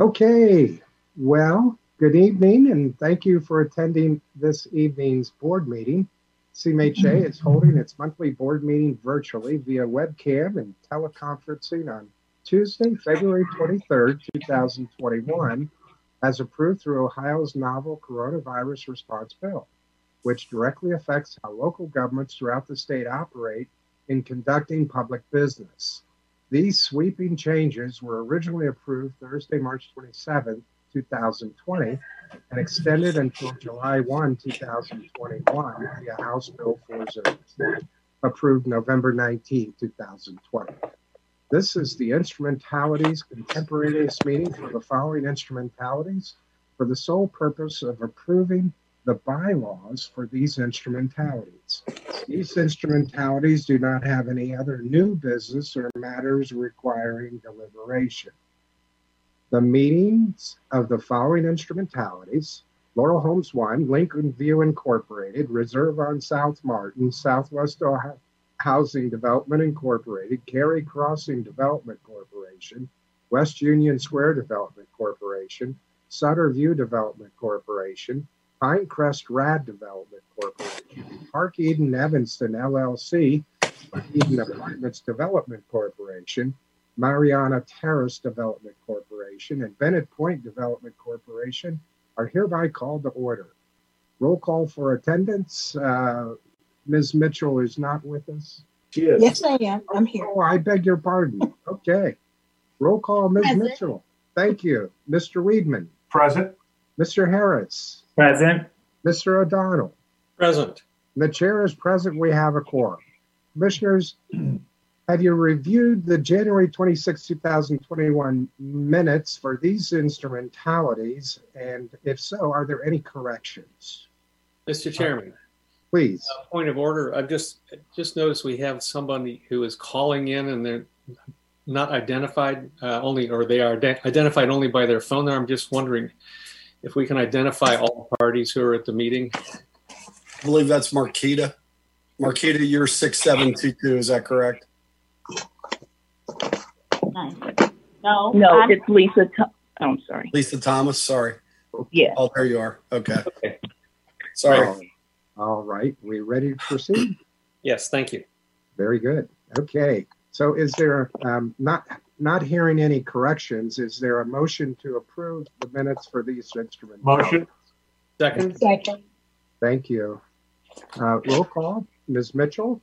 Okay, well, good evening and thank you for attending this evening's board meeting. CMHA mm-hmm. is holding its monthly board meeting virtually via webcam and teleconferencing on Tuesday, February 23rd, 2021, as approved through Ohio's novel coronavirus response bill, which directly affects how local governments throughout the state operate in conducting public business. These sweeping changes were originally approved Thursday, March 27, 2020, and extended until July 1, 2021 via House Bill 403, approved November 19, 2020. This is the instrumentalities contemporaneous meeting for the following instrumentalities for the sole purpose of approving the bylaws for these instrumentalities. These instrumentalities do not have any other new business or matters requiring deliberation. The meetings of the following instrumentalities Laurel Homes 1, Lincoln View Incorporated, Reserve on South Martin, Southwest Ohio Housing Development Incorporated, Cary Crossing Development Corporation, West Union Square Development Corporation, Sutter View Development Corporation, Pinecrest Rad Development Corporation, Park Eden Evanston LLC, Eden Apartments Development Corporation, Mariana Terrace Development Corporation, and Bennett Point Development Corporation are hereby called to order. Roll call for attendance. Uh, Ms. Mitchell is not with us. Yes, I am. I'm here. Oh, I beg your pardon. Okay. Roll call, Ms. Present. Mitchell. Thank you. Mr. Weedman, Present. Mr. Harris, Present. Mr. O'Donnell. Present. The chair is present. We have a quorum. Commissioners, have you reviewed the January 26, 2021 minutes for these instrumentalities? And if so, are there any corrections? Mr. Chairman, Please. a point of order. I've just, just noticed we have somebody who is calling in and they're not identified, uh, only, or they are ident- identified only by their phone there. I'm just wondering if we can identify all parties who are at the meeting. I believe that's Marquita. Marquita, you're 6722, is that correct? No, No, I'm- it's Lisa. Tho- oh, I'm sorry. Lisa Thomas, sorry. Yes. Oh, there you are. Okay. Okay. Sorry. All- All right. We ready to proceed? Yes, thank you. Very good. Okay. So is there, um, not, not hearing any corrections, is there a motion to approve the minutes for these instruments? Motion. Second, Second. Thank you. Uh, roll call, Ms. Mitchell,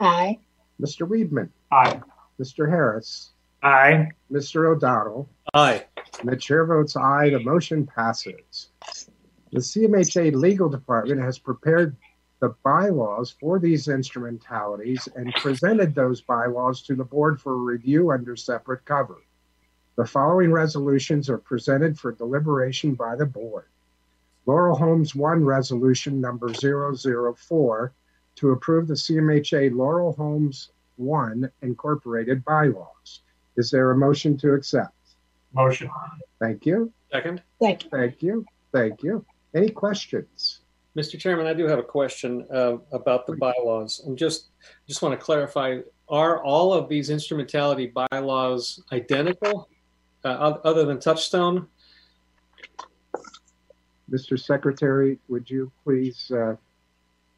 Aye. Mr. Weedman, Aye. Mr. Harris, Aye. Mr. O'Donnell, aye. and the chair votes aye. The motion passes. The CMHA Legal Department has prepared the bylaws for these instrumentalities and presented those bylaws to the board for review under separate cover. The following resolutions are presented for deliberation by the board. Laurel Homes 1 Resolution Number 004 to approve the CMHA Laurel Homes 1 Incorporated bylaws. Is there a motion to accept? Motion. Thank you. Second, Second. Thank you. Thank you. Any questions? Mr. Chairman, I do have a question uh, about the bylaws. I'm just, just want to clarify, are all of these instrumentality bylaws identical? Uh, other than Touchstone? Mr. Secretary, would you please uh,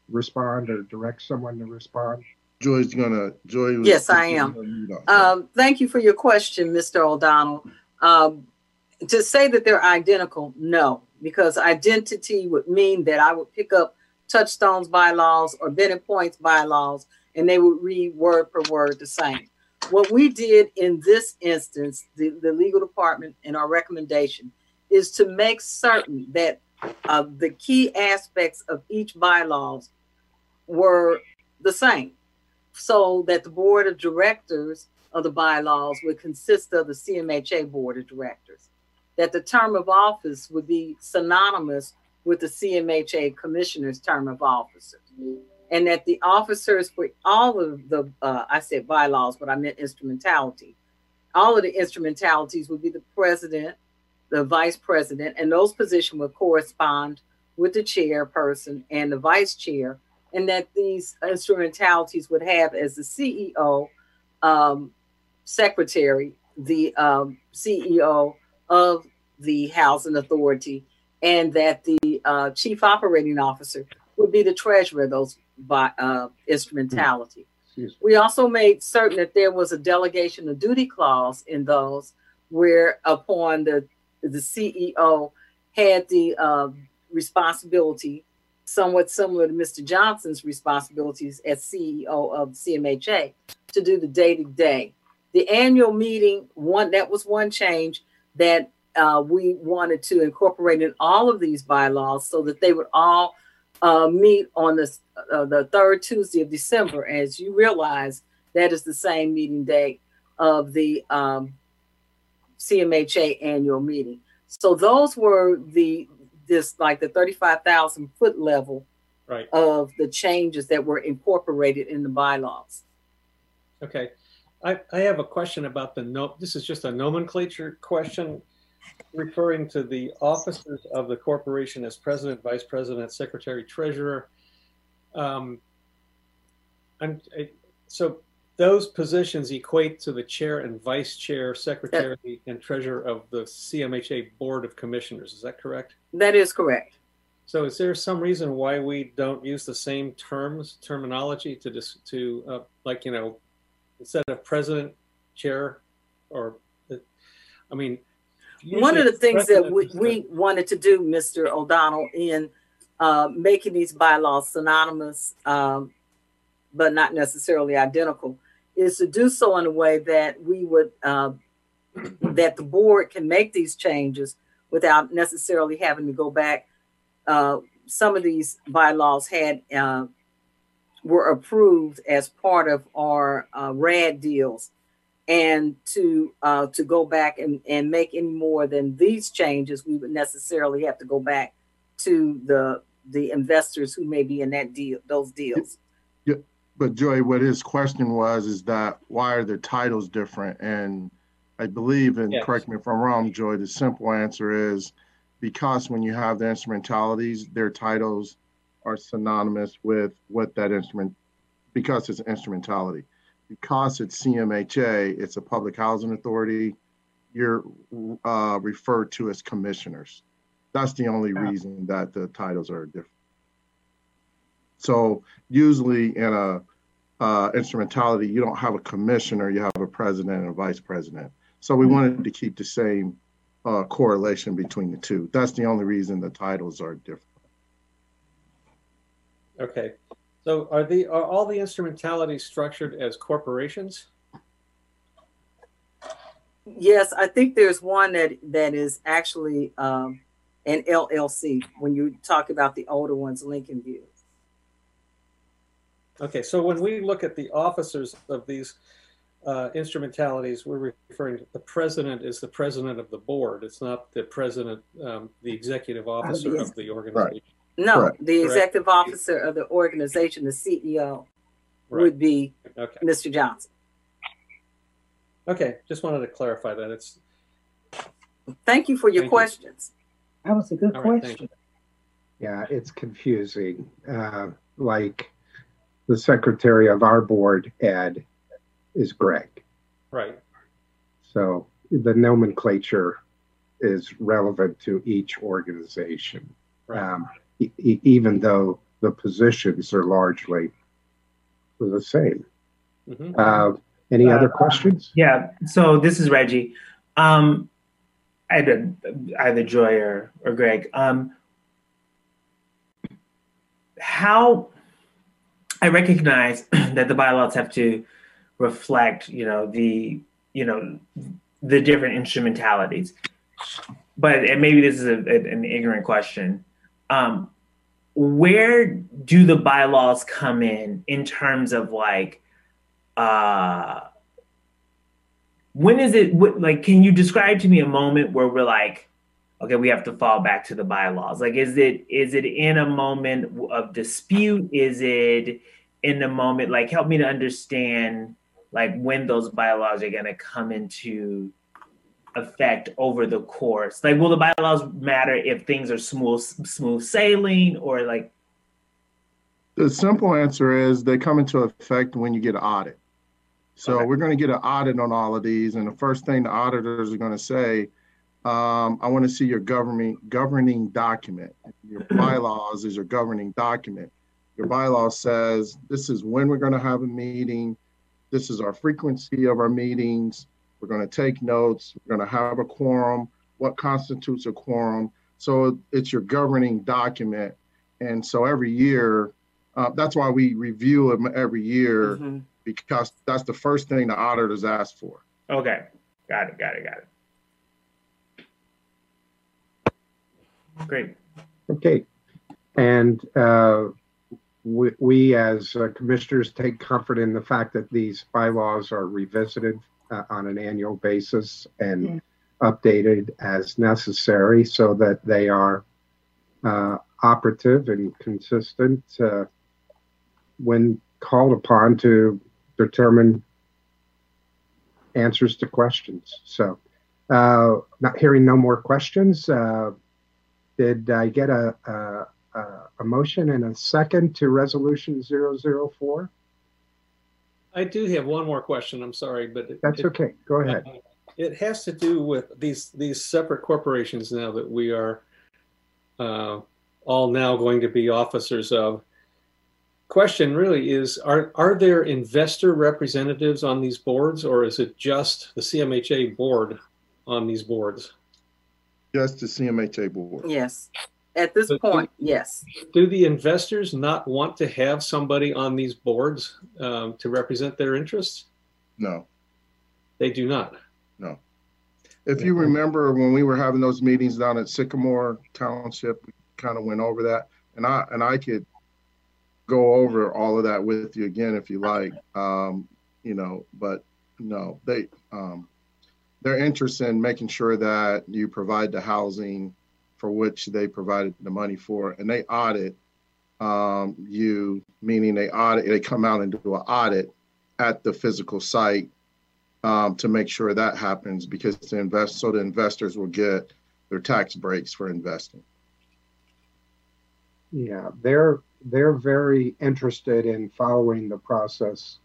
respond or direct someone to respond? Joy's gonna, Joy. Yes, I am. Um, thank you for your question, Mr. O'Donnell. Um, to say that they're identical, no, because identity would mean that I would pick up Touchstone's bylaws or Bennett Point's bylaws and they would read word per word the same. What we did in this instance, the, the legal department and our recommendation is to make certain that uh, the key aspects of each bylaws were the same so that the board of directors of the bylaws would consist of the CMHA board of directors. That the term of office would be synonymous with the CMHA commissioner's term of office. And that the officers for all of the, uh, I said bylaws, but I meant instrumentality. All of the instrumentalities would be the president, the vice president, and those positions would correspond with the chairperson and the vice chair and that these instrumentalities would have as the CEO, um, secretary, the um, CEO of the housing authority and that the uh, chief operating officer would be the treasurer of those by uh, instrumentality. We also made certain that there was a delegation of duty clause in those where upon the the CEO had the uh, responsibility, somewhat similar to Mr. Johnson's responsibilities as CEO of CMHA, to do the day to day. The annual meeting, one that was one change that uh, we wanted to incorporate in all of these bylaws so that they would all uh, meet on the uh, the third Tuesday of December. As you realize, that is the same meeting date of the um, CMHA annual meeting. So those were the this like the thirty five thousand foot level Right. of the changes that were incorporated in the bylaws. Okay. I, I have a question about the no, this is just a nomenclature question referring to the officers of the corporation as president, vice president, secretary, treasurer. Um, I'm, I, so those positions equate to the chair and vice chair, secretary, and treasurer of the CMHA Board of Commissioners. Is that correct? That is correct. So is there some reason why we don't use the same terms, terminology to just, to, uh, like, you know, instead of president, chair, or, I mean. One of the things that we, we wanted to do, Mr. O'Donnell, in uh, making these bylaws synonymous, um, but not necessarily identical, is to do so in a way that we would, uh, that the board can make these changes without necessarily having to go back. Uh, Some of these bylaws had, uh, were approved as part of our uh, RAD deals and to uh, to go back and, and make any more than these changes, we would necessarily have to go back to the the investors who may be in that deal, those deals. yeah, But Joy, what his question was is that why are the titles different? And I believe, and Yes. correct me if I'm wrong, Joy, the simple answer is because when you have the instrumentalities, their titles are synonymous with what that instrument, because it's instrumentality. Because it's CMHA, it's a public housing authority, you're uh, referred to as commissioners. That's the only reason that the titles are different. So usually in a uh, instrumentality, you don't have a commissioner, you have a president and a vice president. So we wanted to keep the same uh, correlation between the two. That's the only reason the titles are different. Okay, so are the, are all the instrumentalities structured as corporations? Yes, I think there's one that that is actually um, an LLC when you talk about the older ones, Lincoln View. Okay, so when we look at the officers of these uh, instrumentalities, we're referring to the president is the president of the board. It's not the president, um, the executive officer of the organization. No, Correct. the Correct. executive officer of the organization, the CEO, Right. would be Okay. Mr. Johnson. Okay. Just wanted to clarify that. It's Thank you for your Thank you. questions. That was a good all right. Thank question. you. Yeah, it's confusing. Uh, like the secretary of our board, Ed, is Greg. Right. So the nomenclature is relevant to each organization, Right. um, e- even though the positions are largely the same. Mhm. Uh, any other questions? Yeah. So this is Reggie. Um, either either Joy or, or Greg. Um, how I recognize that the bylaws have to reflect, you know, the you know the different instrumentalities. But and maybe this is a, a- an ignorant question. Um, where do the bylaws come in in terms of like uh when is it like can you describe to me a moment where we're like okay we have to fall back to the bylaws? Like is it is it in a moment of dispute? Is it in the moment like help me to understand like when those bylaws are going to come into effect over the course like will the bylaws matter if things are smooth smooth sailing or like The simple answer is they come into effect when you get an audit. So Okay. we're going to get an audit on all of these, and the first thing the auditors are going to say um, I want to see your governing, governing document. Your bylaws is your governing document. Your bylaw says, this is when we're going to have a meeting. This is our frequency of our meetings. We're going to take notes. We're going to have a quorum. What constitutes a quorum? So it's your governing document. And so every year, uh, that's why we review them every year Mhm. because that's the first thing the auditors ask for. Okay. Got it. Got it. Got it. Great. Okay. And uh, we, we as uh, commissioners take comfort in the fact that these bylaws are revisited uh, on an annual basis and updated as necessary so that they are uh, operative and consistent uh, when called upon to determine answers to questions. So, uh, not hearing no more questions, uh, did I get a, a, a, a motion and a second to resolution 004? I do have one more question. I'm sorry, but it, That's it- okay. Go ahead. It has to do with these these separate corporations now that we are uh, all now going to be officers of. Question really is: Are are there investor representatives on these boards, or is it just the CMHA board on these boards? Just the CMHA board. Yes. At this But- point, yes. Do the investors not want to have somebody on these boards um, to represent their interests? No. They do not. No. If you remember when we were having those meetings down at Sycamore Township, we kind of went over that. And I, and I could go over all of that with you again if you like. Um, you know, but no, they, um, they're interested in making sure that you provide the housing for which they provided the money for, and they audit um, you, meaning they audit, they come out and do an audit at the physical site um, to make sure that happens because the invest so the investors will get their tax breaks for investing. Yeah, they're they're very interested in following the process,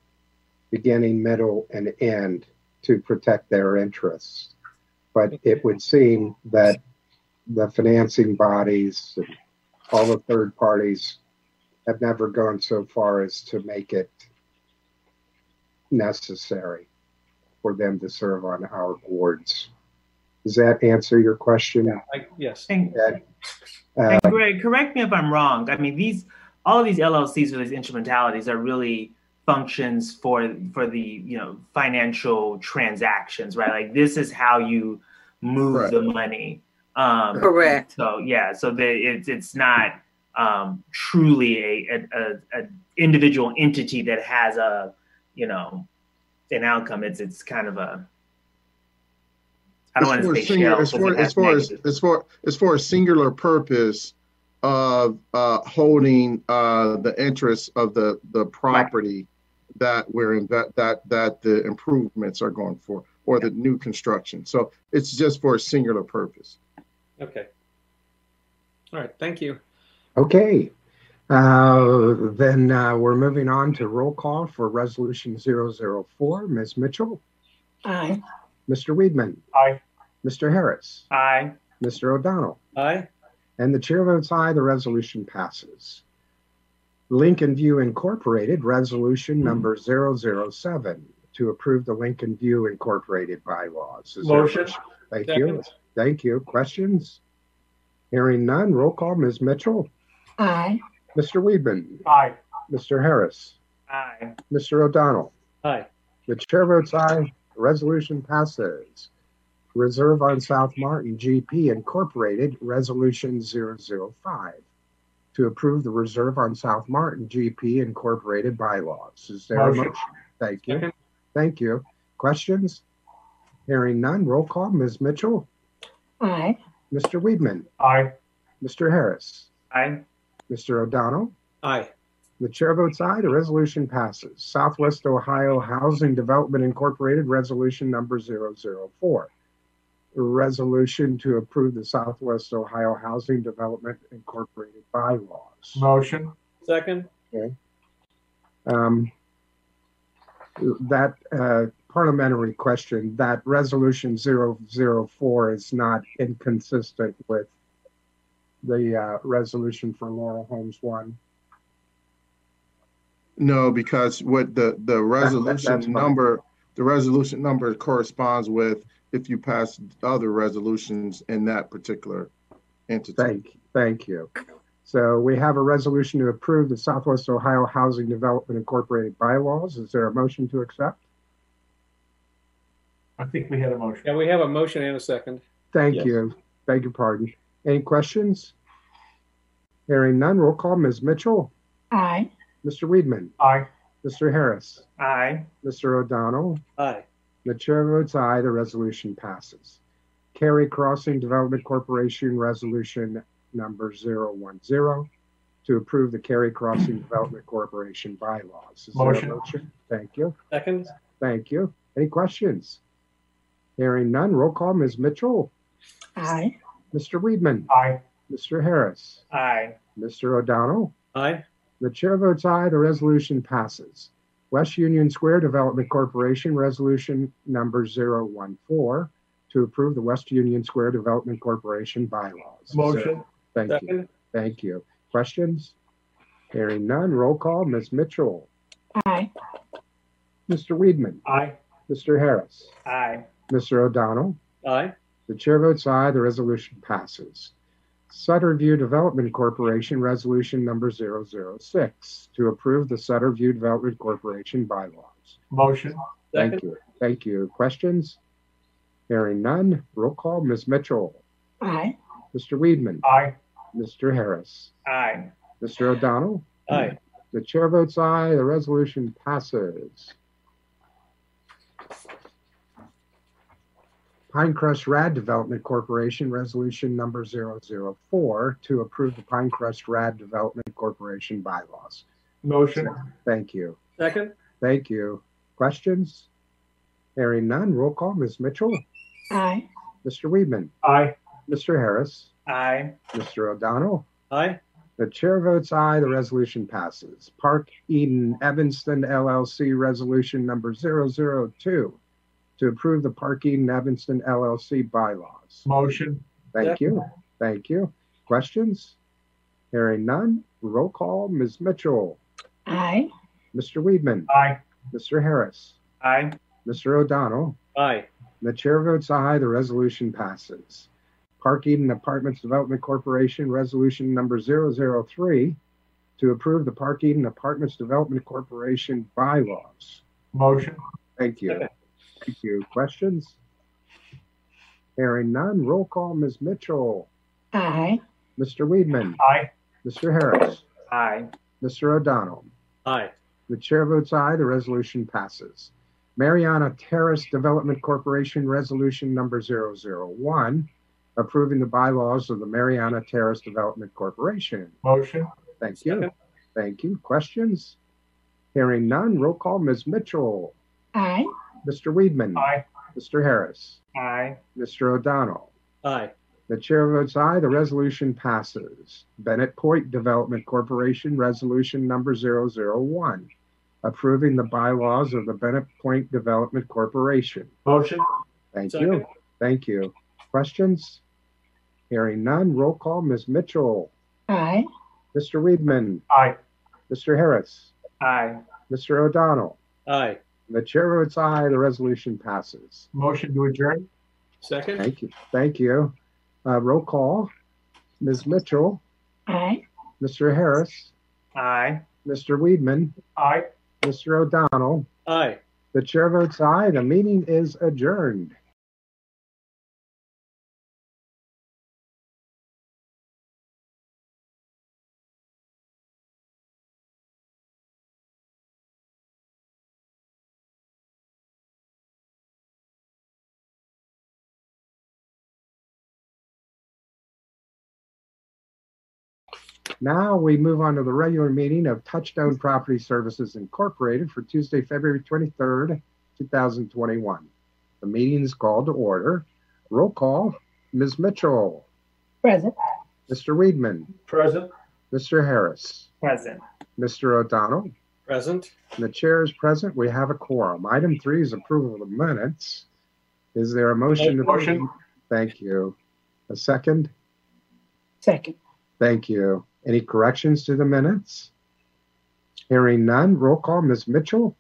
beginning, middle, and end to protect their interests. But it would seem that the financing bodies and all the third parties have never gone so far as to make it necessary for them to serve on our boards. Does that answer your question? I, yes. And, Ed? and Uh, Greg, correct me if I'm wrong. I mean, these all of these LLCs or these instrumentalities are really functions for for the you know financial transactions, right? Like this is how you move Correct. the money. Um, Correct. So yeah, so the, it's it's not um, truly a, a, a, a individual entity that has a you know an outcome. It's it's kind of a I don't want to a say singular- shell it's because for, it has it's for, negatives. it's for, it's for a singular purpose of uh, holding uh, the interests of the, the property that we're in, that, that, that the improvements are going for, or the new construction. So it's just for a singular purpose. Okay. All right. Thank you. Okay. Uh, Then uh, we're moving on to roll call for Resolution 004. Ms. Mitchell, Aye. Mr. Weedman, Aye. Mr. Harris, Aye. Mr. O'Donnell, Aye. and the chair votes aye. The resolution passes. Lincoln View Incorporated, Resolution Number 007, to approve the Lincoln View Incorporated bylaws. Is there a Motion. Thank you. Second. Thank you. Questions? Hearing none. Roll call. Ms. Mitchell, Aye. Mr. Weedman, Aye. Mr. Harris, Aye. Mr. O'Donnell. Aye. The chair votes aye. The resolution passes. Reserve on South Martin GP Incorporated, Resolution 005, to approve the Reserve on South Martin GP Incorporated bylaws. Is there a Motion. motion? Thank you. Second. Thank you. Questions? Hearing none. Roll call. Ms. Mitchell, Aye. Mr. Weedman, Aye. Mr. Harris, Aye. Mr. O'Donnell. Aye. The chair votes aye. The resolution passes. Southwest Ohio Housing Development Incorporated, Resolution Number 004. A Resolution to approve the Southwest Ohio Housing Development Incorporated bylaws. Motion. Second. Okay. Um, That uh, parliamentary question. That resolution 004 is not inconsistent with the uh, resolution for Laurel Homes 1. No, because what the, the resolution fine. number, the resolution number corresponds with if you pass other resolutions in that particular entity. Thank, thank you. So we have a resolution to approve the Southwest Ohio Housing Development Incorporated bylaws. Is there a motion to accept? I think we had a motion. Yeah, we have a motion and a second. Thank Yes. you. Beg your pardon. Any questions? Hearing none, roll call. Ms. Mitchell, Aye. Mr. Weedman, Aye. Mr. Harris, Aye. Mr. O'Donnell. Aye. The chair votes aye, the resolution passes. Cary Crossing Development Corporation Resolution Number 010 to approve the Cary Crossing Development Corporation bylaws. Is there a Motion. Thank you. Second? Thank you. Any questions? Hearing none, roll call. Ms. Mitchell, Aye. Mr. Weedman, Aye. Mr. Harris, Aye. Mr. O'Donnell. Aye. The chair votes aye, the resolution passes. West Union Square Development Corporation Resolution Number 014 to approve the West Union Square Development Corporation bylaws. Is there- Motion. Thank you. Second? Thank you. Questions? Hearing none, roll call. Ms. Mitchell, Aye. Mr. Weedman, Aye. Mr. Harris, Aye. Mr. O'Donnell. Aye. The chair votes aye, the resolution passes. Sutter View Development Corporation Resolution Number 006 to approve the Sutter View Development Corporation bylaws. Motion. Thank Second? you. Thank you. Questions? Hearing none, roll call. Ms. Mitchell, Aye. Mr. Weedman, Aye. Mr. Harris, Aye. Mr. O'Donnell. Aye. The chair votes aye, the resolution passes. Pinecrest Rad Development Corporation Resolution Number 004 to approve the Pinecrest Rad Development Corporation bylaws. Motion. Thank you. Second? Thank you. Questions? Hearing none, roll call. Ms. Mitchell, Aye. Mr. Weedman, Aye. Mr. Harris, Aye. Mr. O'Donnell. Aye. The chair votes aye, the resolution passes. Park Eden Evanston LLC Resolution Number 002 to approve the Park Eden Evanston LLC bylaws. Motion. Thank you. Thank you. Questions? Hearing none, roll call. Ms. Mitchell, Aye. Mr. Weedman, Aye. Mr. Harris, Aye. Mr. O'Donnell. Aye. The chair votes aye, the resolution passes. Park Eden Apartments Development Corporation Resolution Number 003 to approve the Park Eden Apartments Development Corporation bylaws. Motion. Thank you. Thank you. Questions? Hearing none, roll call. Ms. Mitchell, Aye. Mr. Weedman, Aye. Mr. Harris, Aye. Mr. O'Donnell. Aye. The chair votes aye, the resolution passes. Mariana Terrace Development Corporation Resolution Number 001, approving the bylaws of the Mariana Terrace Development Corporation. Motion. Thank you. Second. Thank you. Questions? Hearing none, roll call. Ms. Mitchell, Aye. Mr. Weedman, Aye. Mr. Harris, Aye. Mr. O'Donnell. Aye. The chair votes aye, the resolution passes. Bennett Point Development Corporation Resolution Number 001, approving the bylaws of the Bennett Point Development Corporation. Motion. Thank Second. you. Thank you. Questions? Hearing none, roll call. Ms. Mitchell, Aye. Mr. Weedman, Aye. Mr. Harris, Aye. Mr. O'Donnell. Aye. The chair votes aye, the resolution passes. Motion to adjourn. Second? Thank you. Thank you. Uh, roll call. Ms. Mitchell, Aye. Mr. Harris, Aye. Mr. Weedman, Aye. Mr. O'Donnell. Aye. The chair votes aye. The meeting is adjourned. Now we move on to the regular meeting of Touchstone Property Services Incorporated for Tuesday, February 23rd, 2021. The meeting is called to order. Roll call. Ms. Mitchell, Present. Mr. Weedman, Present. Mr. Harris, Present. Mr. O'Donnell. Present. and the chair is present. We have a quorum. Item three is approval of the minutes. Is there a motion? to Motion. Thank you. A second? Second. Thank you. Any corrections to the minutes? Hearing none, roll call, Ms. Mitchell,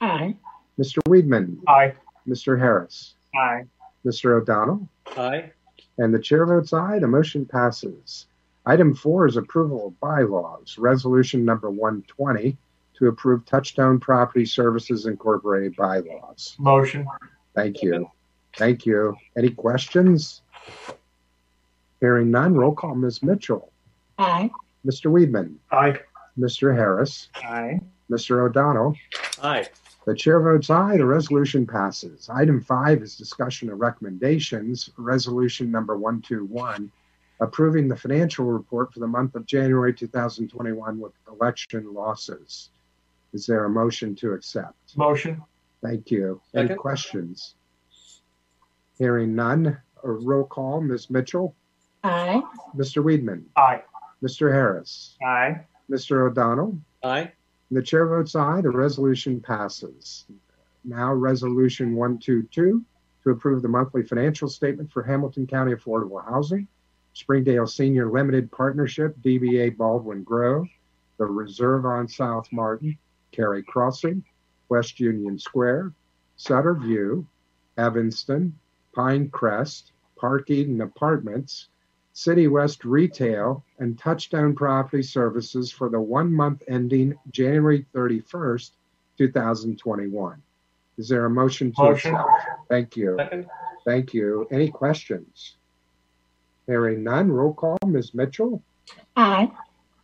Aye. Mr. Weedman, Aye. Mr. Harris, Aye. Mr. O'Donnell, Aye. and the chair votes aye. The motion passes. Item four is approval of bylaws, resolution number 120 to approve Touchstone Property Services Incorporated bylaws. Motion. Thank you. Thank you. Any questions? Hearing none, roll call, Ms. Mitchell, Aye. Mr. Weedman, Aye. Mr. Harris, Aye. Mr. O'Donnell, Aye. The chair votes aye, the resolution passes. Item five is discussion of recommendations, resolution number 121, approving the financial report for the month of January 2021 with election losses. Is there a motion to accept? Motion. Thank you. Any Second. questions? Hearing none, a roll call, Ms. Mitchell, Aye. Mr. Weedman, Aye. Mr. Harris, Aye. Mr. O'Donnell, Aye. The chair votes aye, the resolution passes. Now, resolution 122 to approve the monthly financial statement for Hamilton County Affordable Housing, Springdale Senior Limited Partnership, DBA Baldwin Grove, the Reserve on South Martin, Cary Crossing, West Union Square, Sutter View, Evanston, Pine Crest, Park Eden Apartments, City West Retail, and Touchstone Property Services for the one month ending January 31st, 2021. Is there a motion to Motion. accept? Thank you. Second. Thank you. Any questions? Hearing none, roll call, Ms. Mitchell, Aye.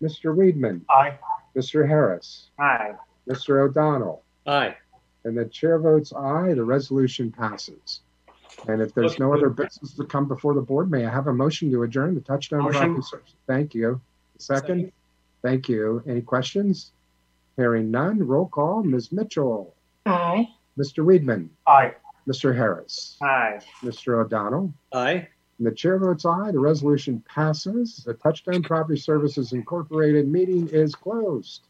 Mr. Weedman, Aye. Mr. Harris, Aye. Mr. O'Donnell, Aye. and the chair votes aye, the resolution passes. And if there's no other business to come before the board, may I have a motion to adjourn the touchstone Motion. property service? Thank you. Second? Second. Thank you. Any questions? Hearing none, roll call, Ms. Mitchell, Aye. Mr. Weedman, Aye. Mr. Harris, Aye. Mr. O'Donnell, Aye. and the chair votes aye, the resolution passes. The Touchstone Property Services Incorporated meeting is closed.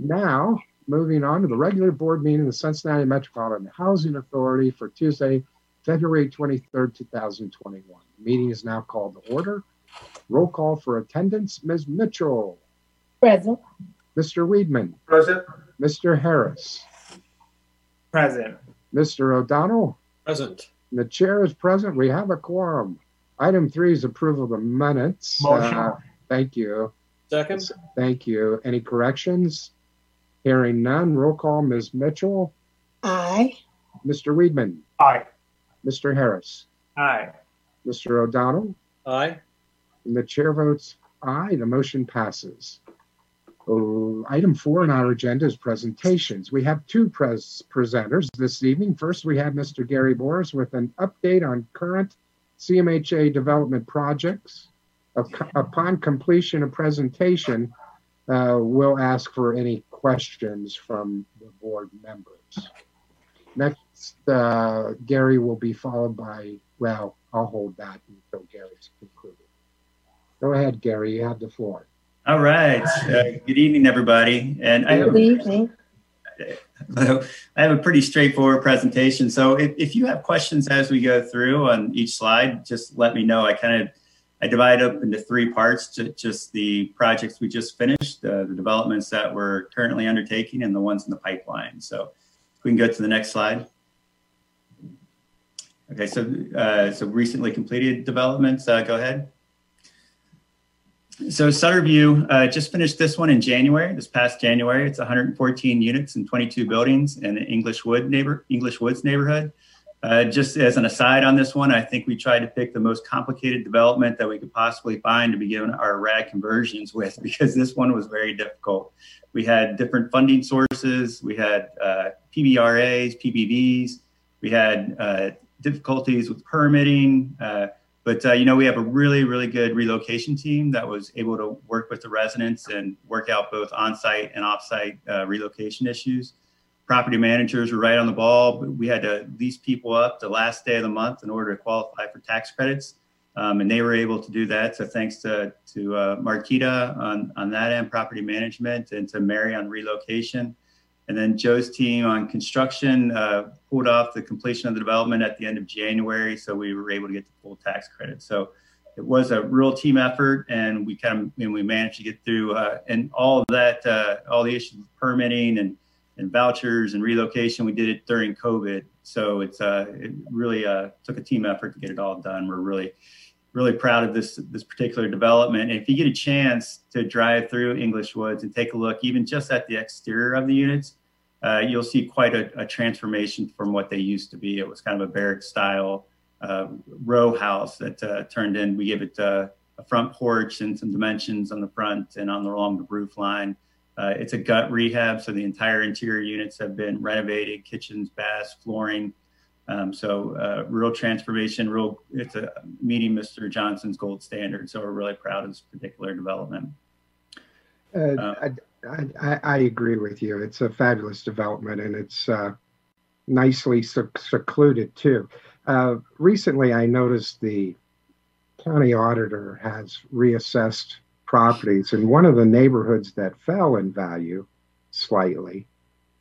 Now, moving on to the regular board meeting of the Cincinnati Metropolitan Housing Authority for Tuesday, February 23rd, 2021. The Meeting is now called to order. Roll call for attendance, Ms. Mitchell, Present. Mr. Weedman, Present. Mr. Harris, Present. Mr. O'Donnell, Present. the chair is present. We have a quorum. Item three is approval of the minutes. Motion. Uh, Thank you. Second. Thank you. Any corrections? Hearing none, roll call, Ms. Mitchell, Aye. Mr. Weedman, Aye. Mr. Harris, Aye. Mr. O'Donnell, Aye. and the chair votes aye. The motion passes. Oh, Item four on our agenda is presentations. We have two pres- presenters this evening. First, we have Mr. Gary Boris with an update on current CMHA development projects. Up- Upon completion of presentation, uh, we'll ask for any questions from the board members. Next, uh, Gary will be followed by, well, I'll hold that until Gary's concluded. Go ahead, Gary, you have the floor. All right. Uh, good evening, everybody. And I have, Good evening. I have a pretty straightforward presentation. So if, if you have questions as we go through on each slide, just let me know. I kind of I divide up into three parts to just the projects we just finished, uh, the developments that we're currently undertaking, and the ones in the pipeline. So if we can go to the next slide. Okay, so uh, so recently completed developments. Uh, go ahead. So Sutterview uh, just finished this one in January, this past January. It's 114 units and 22 buildings in the English Wood neighbor, English Woods neighborhood. Uh, just as an aside on this one, I think we tried to pick the most complicated development that we could possibly find to begin our RAD conversions with, because this one was very difficult. We had different funding sources. We had uh, PBRAs, PBVs. We had uh, difficulties with permitting. Uh, but uh, you know, we have a really, really good relocation team that was able to work with the residents and work out both on-site and off-site uh, relocation issues. Property managers were right on the ball. We had to lease people up the last day of the month in order to qualify for tax credits, um, and they were able to do that. So thanks to to uh, Marquita on on that end, property management, and to Mary on relocation. And then Joe's team on construction uh, pulled off the completion of the development at the end of January, so we were able to get the full tax credit. So it was a real team effort, and we kind of and we managed to get through uh, and all of that, uh, all the issues with permitting and and vouchers and relocation. We did it during COVID, so it's uh, it really uh, took a team effort to get it all done. We're really really proud of this this particular development. And if you get a chance to drive through English Woods and take a look, even just at the exterior of the units, uh, you'll see quite a, a, transformation from what they used to be. It was kind of a barrack style uh, row house that uh, turned in. We gave it uh, a front porch and some dimensions on the front and on the along the roof line. Uh, it's a gut rehab, so the entire interior units have been renovated, kitchens, baths, flooring. Um, so uh, real transformation, real. It's a meeting Mr. Johnson's gold standard. So we're really proud of this particular development. I, I, I, agree with you. It's a fabulous development, and it's uh, nicely secluded too. Uh, recently, I noticed the county auditor has reassessed properties, and one of the neighborhoods that fell in value slightly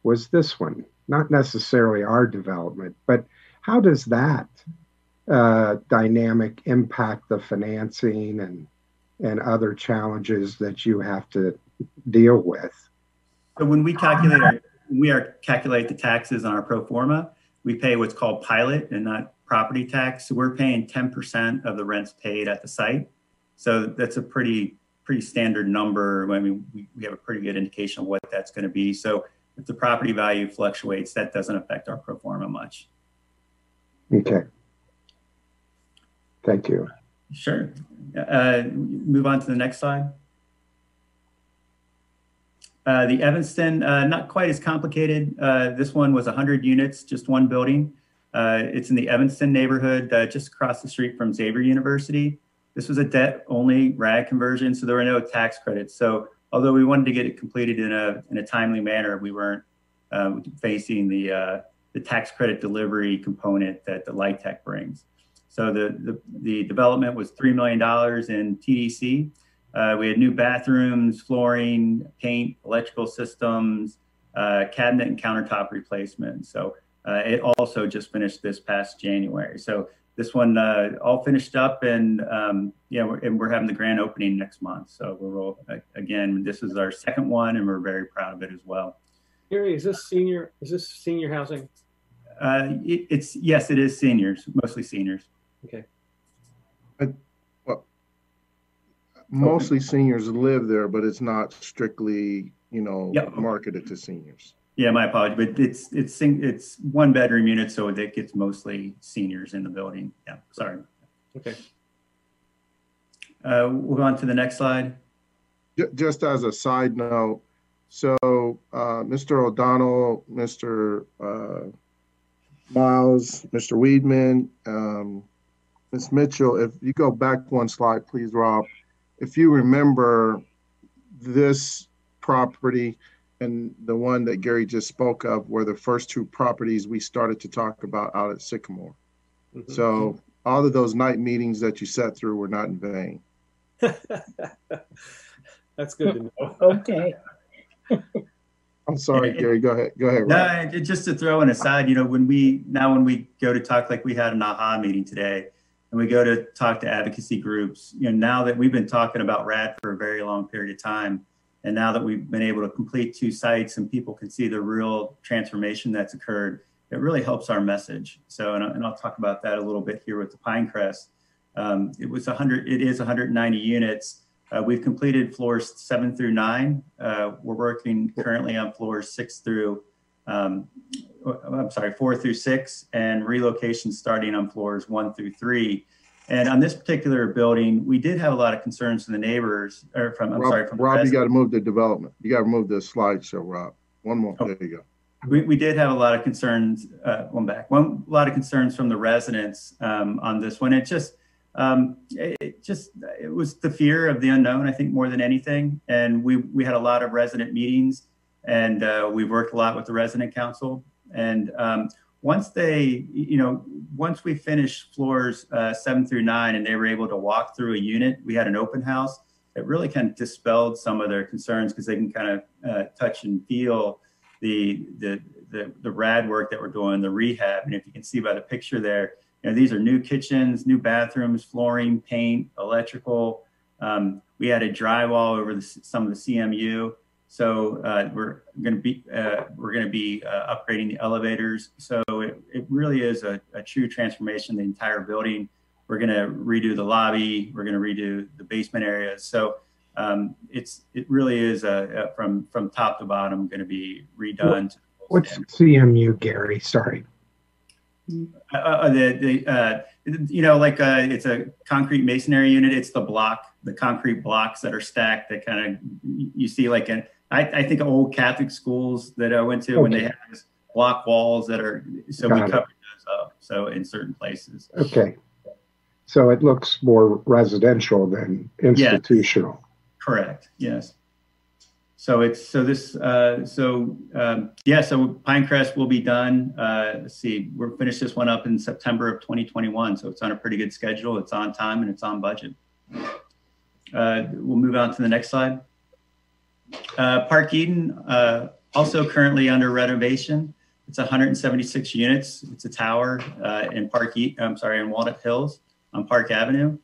was this one. Not necessarily our development, but how does that uh, dynamic impact the financing and and other challenges that you have to deal with. So when we calculate our, we are calculate the taxes on our pro forma, we pay what's called pilot and not property tax. So we're paying 10% of the rents paid at the site. So that's a pretty pretty standard number. I mean, we, we have a pretty good indication of what that's going to be. So if the property value fluctuates, that doesn't affect our pro forma much. Okay. Thank you. Sure. Uh, move on to the next slide. Uh, the Evanston, uh, not quite as complicated. Uh, this one was 100 units, just one building. Uh, it's in the Evanston neighborhood, uh, just across the street from Xavier University. This was a debt-only RAD conversion, so there were no tax credits. So although we wanted to get it completed in a in a timely manner, we weren't um, facing the the tax credit delivery component that the LIHTC brings. So the, the, the development was $3 million in TDC. Uh, we had new bathrooms, flooring, paint, electrical systems, uh, cabinet and countertop replacement. So uh, it also just finished this past January. So this one uh, all finished up, and um, yeah, we're, and we're having the grand opening next month. So we're all, again, this is our second one, and we're very proud of it as well. Gary, is this senior? Is this senior housing? Uh, it, it's yes, it is seniors, mostly seniors. Okay. Well, mostly seniors live there, but it's not strictly, you know, yep. marketed to seniors. Yeah, my apologies, but it's it's it's one bedroom unit, so it gets mostly seniors in the building. Yeah, sorry. Okay. Uh, we'll go on to the next slide. Just as a side note, so uh, Mr. O'Donnell, Mr. Uh, Miles, Mr. Weedman, um, Ms. Mitchell, if you go back one slide, please, Rob if you remember this property and the one that Gary just spoke of were the first two properties we started to talk about out at Sycamore. Mm-hmm. So all of those night meetings that you sat through were not in vain. That's good to know. okay. I'm sorry, Gary. Go ahead. Go ahead. Rob. No, just to throw an aside, you know, when we now when we go to talk like we had an AHA meeting today, and we go to talk to advocacy groups, you know, now that we've been talking about RAD for a very long period of time, and now that we've been able to complete two sites and people can see the real transformation that's occurred, it really helps our message. So, and, and I'll talk about that a little bit here with the Pinecrest. Um, it was 100, it is 190 units. Uh, we've completed floors seven through nine. Uh, we're working currently on floors six through, um, I'm sorry, four through six, and relocation starting on floors one through three. And on this particular building, we did have a lot of concerns from the neighbors, or from, I'm Rob, sorry, from the Rob, you got to move the development. You got to move the slideshow, Rob. One more. Oh. There you go. We, we did have a lot of concerns, uh, one back, one, a lot of concerns from the residents, um, on this one. It just, um, it, just, it was the fear of the unknown, I think, more than anything. And we, we had a lot of resident meetings and, uh, we worked a lot with the resident council. And, um, once they, you know, once we finished floors, uh, seven through nine and they were able to walk through a unit, we had an open house. It really kind of dispelled some of their concerns because they can kind of, uh, touch and feel the, the, the, the rad work that we're doing, the rehab. And if you can see by the picture there, you know, these are new kitchens, new bathrooms, flooring, paint, electrical. Um, we added drywall over the, some of the CMU. So uh, we're going to be uh, we're going to be uh, upgrading the elevators. So it, it really is a, a true transformation of the entire building. We're going to redo the lobby. We're going to redo the basement areas. So um, it's it really is a, a from from top to bottom going to be redone. to What's. CMU, Gary? Sorry. Uh, uh, the the uh, you know like uh, it's a concrete masonry unit. It's the block, the concrete blocks that are stacked. That kind of you see like in I, I think old Catholic schools that I went to when they have these block walls that are so we Got it. covered those up. So in certain places. Okay. So it looks more residential than institutional. Correct. Yes. So it's so this uh, so um, yeah so Pinecrest will be done. Uh, let's see, we're finish this one up in September of 2021. So it's on a pretty good schedule. It's on time and it's on budget. Uh, we'll move on to the next slide. Uh, Park Eden uh, also currently under renovation. It's 176 units. It's a tower uh, in Park Eden. I'm sorry, in Walnut Hills on Park Avenue.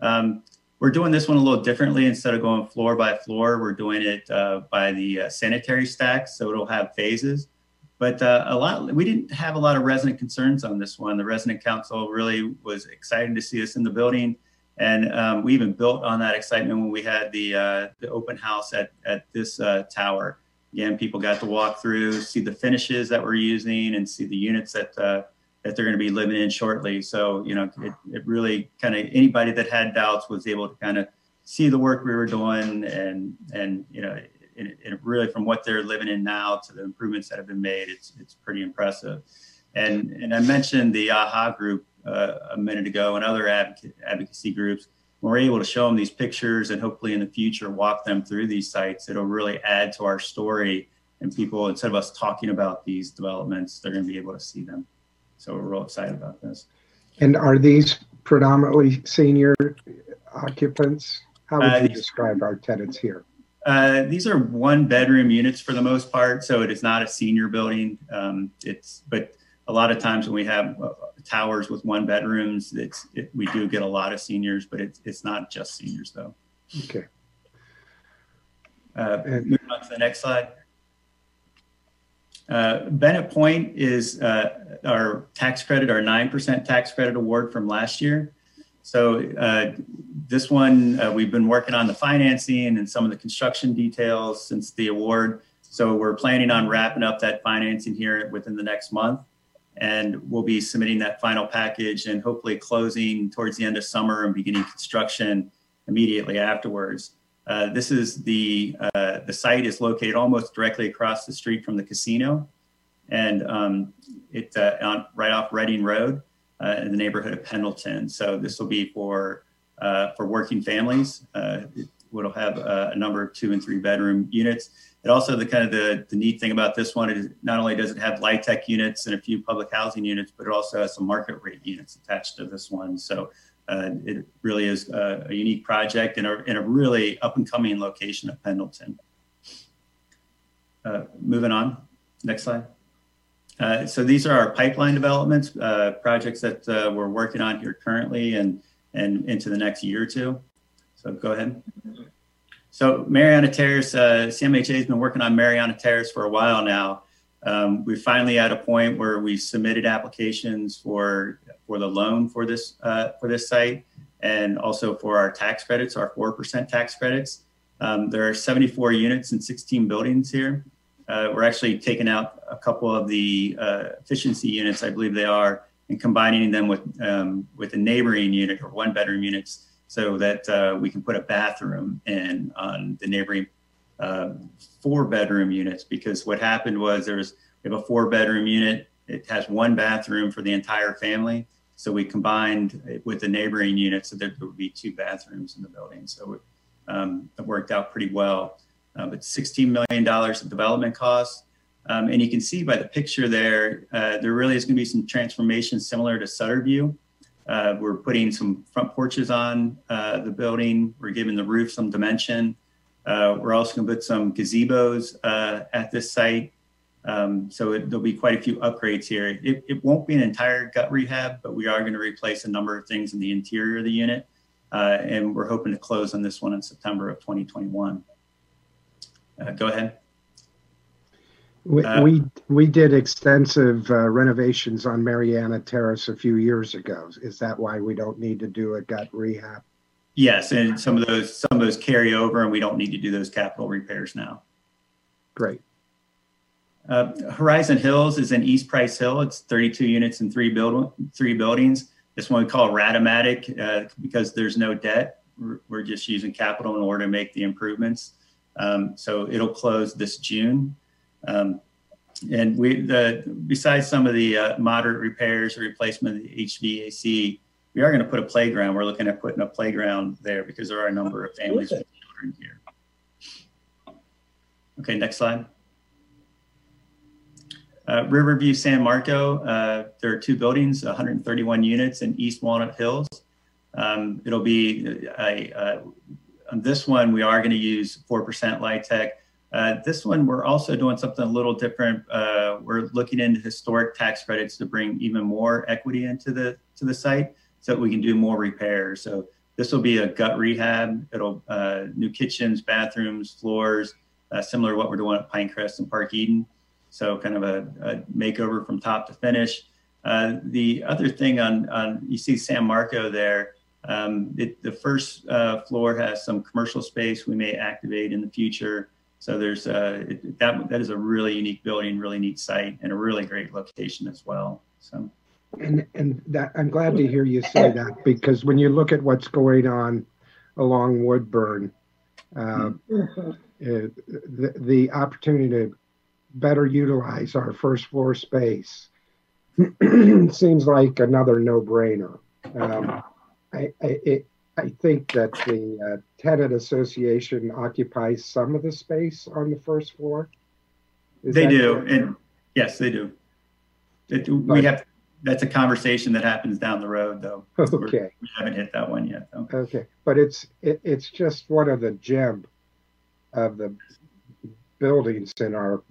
Um, we're doing this one a little differently. Instead of going floor by floor, we're doing it uh, by the uh, sanitary stacks, so it'll have phases. But uh, a lot, we didn't have a lot of resident concerns on this one. The resident council really was excited to see us in the building, and um, we even built on that excitement when we had the uh, the open house at at this uh, tower. Again, people got to walk through, see the finishes that we're using, and see the units that uh, that they're going to be living in shortly. So, you know, it, it really kind of anybody that had doubts was able to kind of see the work we were doing and, and, you know, it, it really from what they're living in now to the improvements that have been made, it's, it's pretty impressive. And, and I mentioned the AHA group a minute ago and other advocacy, advocacy groups. When we're able to show them these pictures and hopefully in the future walk them through these sites, it'll really add to our story. And people, instead of us talking about these developments, they're going to be able to see them. So we're real excited about this. And are these predominantly senior occupants? How Uh, would you describe our tenants here? Uh, these are one bedroom units for the most part, so it is not a senior building. Um, it's but a lot of times when we have uh, towers with one bedrooms, it's it, we do get a lot of seniors, but it's it's not just seniors though. Okay. Uh, And- moving on to the next slide. Uh, Bennett Point is uh, our tax credit, our 9% tax credit award from last year. So uh, this one, uh, we've been working on the financing and some of the construction details since the award. So we're planning on wrapping up that financing here within the next month. And we'll be submitting that final package and hopefully closing towards the end of summer and beginning construction immediately afterwards. Uh, this is the uh, the site is located almost directly across the street from the casino, and um, it uh, on right off Reading Road uh, in the neighborhood of Pendleton. So this will be for uh, for working families. Uh, it will have a number of two and three bedroom units. It also the kind of the, the neat thing about this one is not only does it have LIHTC units and a few public housing units, but it also has some market rate units attached to this one. So uh, it really is a, a unique project in a, in a really up and coming location of Pendleton. Uh, moving on, next slide. Uh, so these are our pipeline developments, uh, projects that uh, we're working on here currently and, and into the next year or two. So go ahead. So Mariana Terrace, uh, CMHA has been working on Mariana Terrace for a while now. Um, we're finally at a point where we submitted applications for for the loan for this uh, for this site. and also for our tax credits, our 4% tax credits. Um, there are 74 units and 16 buildings here. Uh, we're actually taking out a couple of the uh, efficiency units, I believe they are, and combining them with um, with a neighboring unit or one bedroom units so that uh, we can put a bathroom in on the neighboring uh, four bedroom units because what happened was there's we have a four bedroom unit. It has one bathroom for the entire family. So we combined it with the neighboring unit so there would be two bathrooms in the building. So um, it worked out pretty well. Uh, but $16 million of development costs. Um, and you can see by the picture there uh, there really is going to be some transformation similar to Sutterview uh, we're putting some front porches on uh, the building. We're giving the roof some dimension. Uh, we're also going to put some gazebos uh, at this site. Um, so it, there'll be quite a few upgrades here. It, it, won't be an entire gut rehab, but we are going to replace a number of things in the interior of the unit. Uh, and we're hoping to close on this one in September of 2021. Uh, go ahead. We, Uh, we, we did extensive uh, renovations on Mariana Terrace a few years ago. Is that why we don't need to do a gut rehab? Yes, and some of those some of those carry over, and we don't need to do those capital repairs now. Great. Uh, Horizon Hills is in East Price Hill. It's 32 units and three build three buildings. This one we call Radomatic uh, because there's no debt. We're, we're just using capital in order to make the improvements. Um, so it'll close this June. Um, and we, the, besides some of the uh, moderate repairs or replacement of the HVAC, we are going to put a playground. We're looking at putting a playground there because there are a number of families with children here. Okay, next slide. Uh, Riverview San Marco, uh, there are two buildings, 131 units in East Walnut Hills. Um, it'll be a, a, on this one, we are going to use 4% LIHTC. Uh, this one, we're also doing something a little different. Uh, we're looking into historic tax credits to bring even more equity into the to the site, so that we can do more repairs. So this will be a gut rehab. It'll uh, new kitchens, bathrooms, floors, uh, similar to what we're doing at Pinecrest and Park Eden. So kind of a, a makeover from top to finish. Uh, the other thing on on you see San Marco there. Um, it, the first uh, floor has some commercial space we may activate in the future. So there's uh, it, that that is a really unique building, really neat site, and a really great location as well. So And, and that, I'm glad to hear you say that because when you look at what's going on along Woodburn, uh, uh, the, the opportunity to better utilize our first floor space seems like another no-brainer. Um, I, I, it, I think that the uh, tenant association occupies some of the space on the first floor. Is they that do, correct? and yes, they do. It, we have that's a conversation that happens down the road, though. We're- Okay. we haven't hit that one yet, though. Okay, but it's it, it's just one of the gem of the buildings in our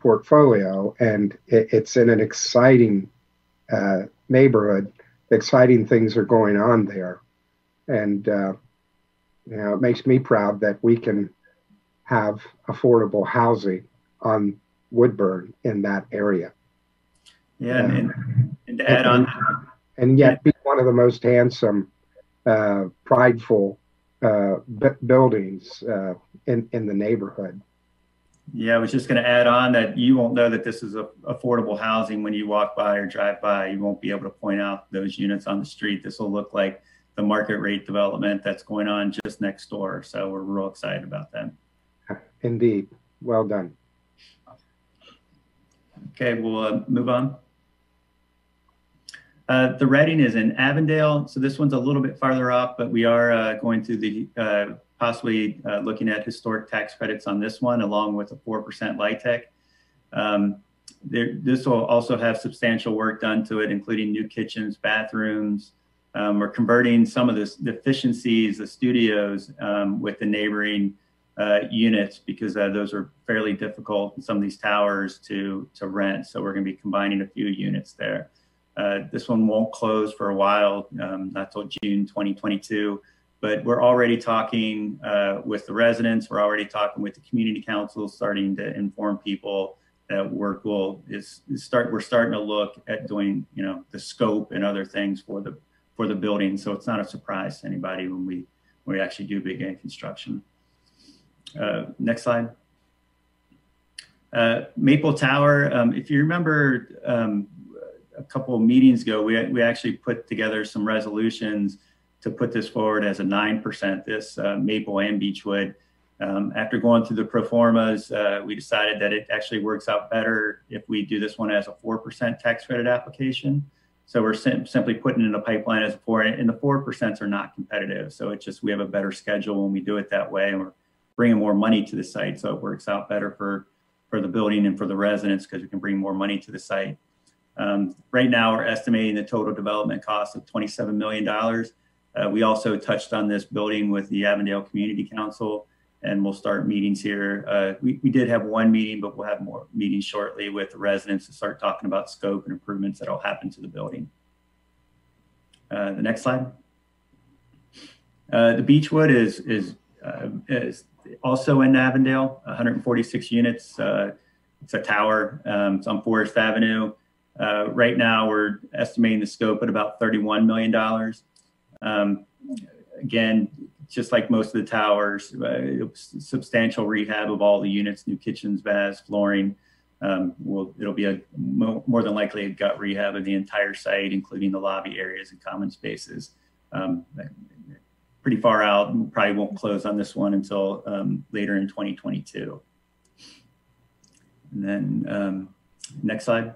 portfolio, and it, it's in an exciting uh, neighborhood. Exciting things are going on there, and uh, you know it makes me proud that we can have affordable housing on Woodburn in that area, Yeah, and, and, and to add on, and yet be one of the most handsome, uh, prideful uh, b- buildings uh, in in the neighborhood. yeah, I was just going to add on that you won't know that this is a, affordable housing when you walk by or drive by. You won't be able to point out those units on the street. This will look like the market rate development that's going on just next door. So we're real excited about that. Indeed, well done. Okay, we'll uh, move on. Uh, the Reading is in Avondale, so this one's a little bit farther off, but we are uh, going through the uh, possibly uh, looking at historic tax credits on this one, along with a four percent LIHTC. Um, there, this will also have substantial work done to it, including new kitchens, bathrooms. Um, we're converting some of this, the efficiencies, the studios, um, with the neighboring uh, units because uh, those are fairly difficult in some of these towers to to rent. So we're going to be combining a few units there. Uh, this one won't close for a while, um, not till June 2022. But we're already talking uh, with the residents. We're already talking with the community council, starting to inform people that work will is, is start. We're starting to look at doing, you know, the scope and other things for the for the building. So it's not a surprise to anybody when we when we actually do begin construction. Uh, next slide. Uh, Maple Tower. Um, if you remember, um, a couple of meetings ago, we we actually put together some resolutions to put this forward as a nine percent. This uh, Maple and Beechwood. Um, after going through the pro formas, uh, we decided that it actually works out better if we do this one as a 4% tax credit application. So we're sim- simply putting in a pipeline as four, and the four percents are not competitive. So it's just we have a better schedule when we do it that way, and we're bringing more money to the site. So it works out better for, for the building and for the residents because we can bring more money to the site. Um, right now, we're estimating the total development cost of $27 million. Uh, we also touched on this building with the Avondale Community Council and we'll start meetings here. Uh, we, we did have one meeting, but we'll have more meetings shortly with the residents to start talking about scope and improvements that will happen to the building. Uh, the next slide. Uh, the Beechwood is, is, uh, is also in Avondale, 146 units. Uh, it's a tower. Um, it's on Forest Avenue. Uh, right now, we're estimating the scope at about $31 million. Um, again, just like most of the towers, uh, substantial rehab of all the units, new kitchens, baths, flooring. Um, will it'll be a mo- more than likely a gut rehab of the entire site, including the lobby areas and common spaces. Um, pretty far out. Probably won't close on this one until um, later in 2022. And then um, next slide.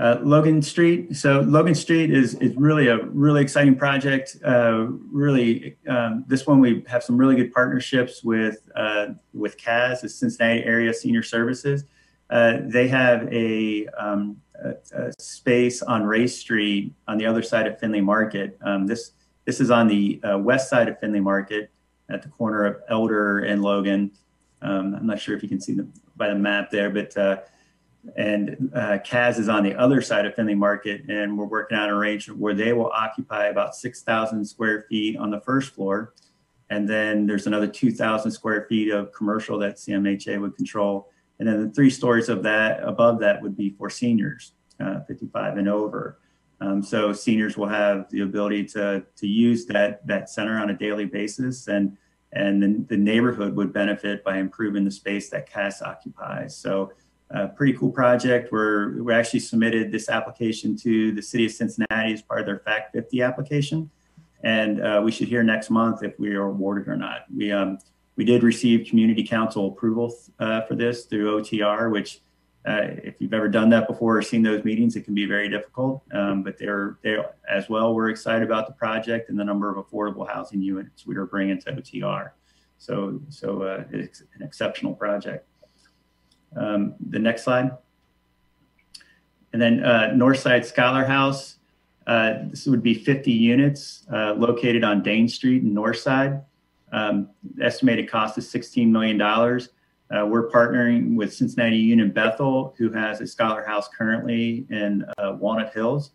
Uh, Logan Street. So Logan Street is is really a really exciting project. Uh, really, um, this one we have some really good partnerships with uh, with CAS, the Cincinnati Area Senior Services. Uh, they have a, um, a, a, space on Race Street on the other side of Findlay Market. Um, this this is on the uh, west side of Findlay Market at the corner of Elder and Logan. Um, I'm not sure if you can see them by the map there, but uh, and uh, CAS is on the other side of Findlay Market, and we're working on an arrangement where they will occupy about 6,000 square feet on the first floor, and then there's another 2,000 square feet of commercial that CMHA would control, and then the three stories of that above that would be for seniors, uh, 55 and over. Um, so seniors will have the ability to to use that that center on a daily basis, and and the, the neighborhood would benefit by improving the space that CAS occupies. So a pretty cool project. We're, we actually submitted this application to the city of Cincinnati as part of their Fact 50 application. And uh, we should hear next month if we are awarded or not. We, um, we did receive community council approval uh, for this through OTR, which uh, if you've ever done that before or seen those meetings, it can be very difficult. Um, but they're, they're as well, we're excited about the project and the number of affordable housing units we are bringing to OTR. So, so uh, it's an exceptional project. Um, the next slide. And then uh, Northside Scholar House. Uh, this would be 50 units uh, located on Dane Street in Northside. Um, estimated cost is $16 million. Uh, we're partnering with Cincinnati Union Bethel, who has a Scholar House currently in uh, Walnut Hills.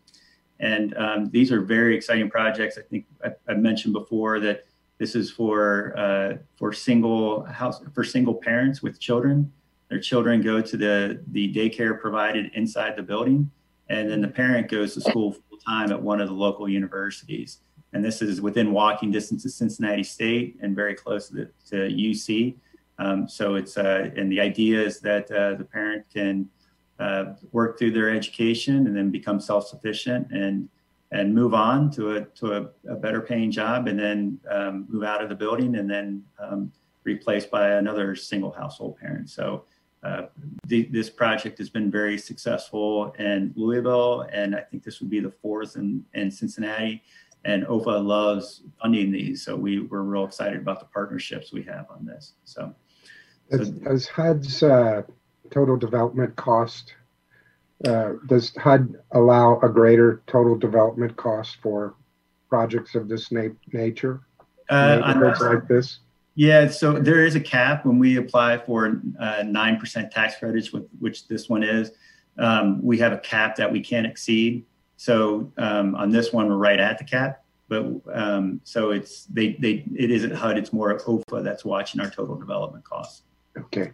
And um, these are very exciting projects. I think I, I mentioned before that this is for uh, for single house for single parents with children their children go to the, the daycare provided inside the building, and then the parent goes to school full time at one of the local universities. And this is within walking distance of Cincinnati State and very close to, to UC. Um, so it's uh, and the idea is that uh, the parent can uh, work through their education and then become self-sufficient and and move on to a to a, a better paying job and then um, move out of the building and then um, replaced by another single household parent. So uh, the, this project has been very successful in Louisville, and I think this would be the fourth in, in Cincinnati. And OFA loves funding these, so we, we're real excited about the partnerships we have on this. So, does, does HUD's uh, total development cost? Uh, does HUD allow a greater total development cost for projects of this na- nature? Uh, neighborhoods like this? Yeah, so there is a cap when we apply for uh, nine percent tax credits, with which this one is. Um, we have a cap that we can't exceed. So um, on this one, we're right at the cap. But um, so it's they they it isn't HUD. It's more OFA that's watching our total development costs. Okay.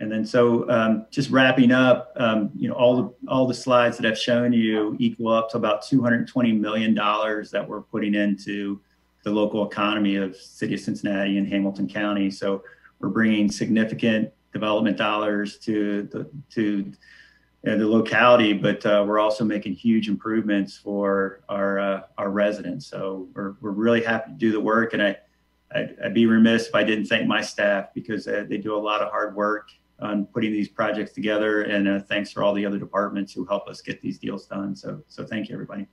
And then so um, just wrapping up, um, you know, all the all the slides that I've shown you equal up to about 220 million dollars that we're putting into the local economy of city of Cincinnati and Hamilton County. So we're bringing significant development dollars to the to uh, the locality, but uh, we're also making huge improvements for our uh, our residents. So we're we're really happy to do the work, and I. I'd, I'd be remiss if I didn't thank my staff because uh, they do a lot of hard work on putting these projects together. And uh, thanks for all the other departments who help us get these deals done. So, so thank you, everybody.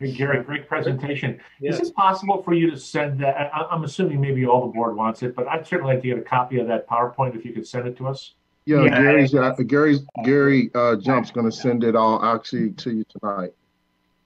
Hey, Gary, great presentation. Yes. Is it possible for you to send that? I, I'm assuming maybe all the board wants it, but I'd certainly like to get a copy of that PowerPoint if you could send it to us. Yeah, Yeah. Gary's, uh, Gary's, Gary, uh, Jump's gonna send it all actually to you tonight.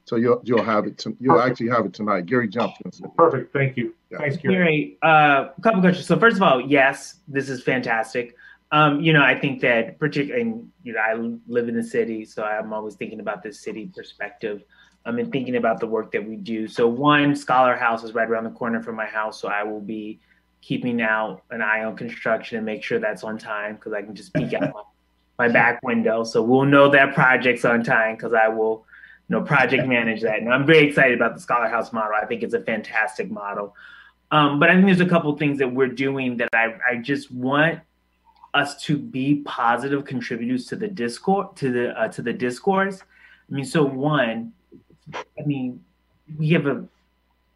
So you'll, you'll have it, to- you'll Perfect. actually have it tonight. Gary Jump's gonna send it. Perfect, thank you. Yeah. Thanks, Gary. Gary, uh, a couple questions. So first of all, yes, this is fantastic. Um, you know, I think that particularly, you know, I live in the city, so I'm always thinking about this city perspective. I'm mean, thinking about the work that we do. So one, Scholar House is right around the corner from my house, so I will be keeping out an eye on construction and make sure that's on time because I can just peek out my, my back window. So we'll know that project's on time because I will, you know, project manage that. And I'm very excited about the Scholar House model. I think it's a fantastic model. Um, but I think there's a couple things that we're doing that I, I just want us to be positive contributors to the discourse to the uh, to the discourse. I mean, so one, I mean, we have a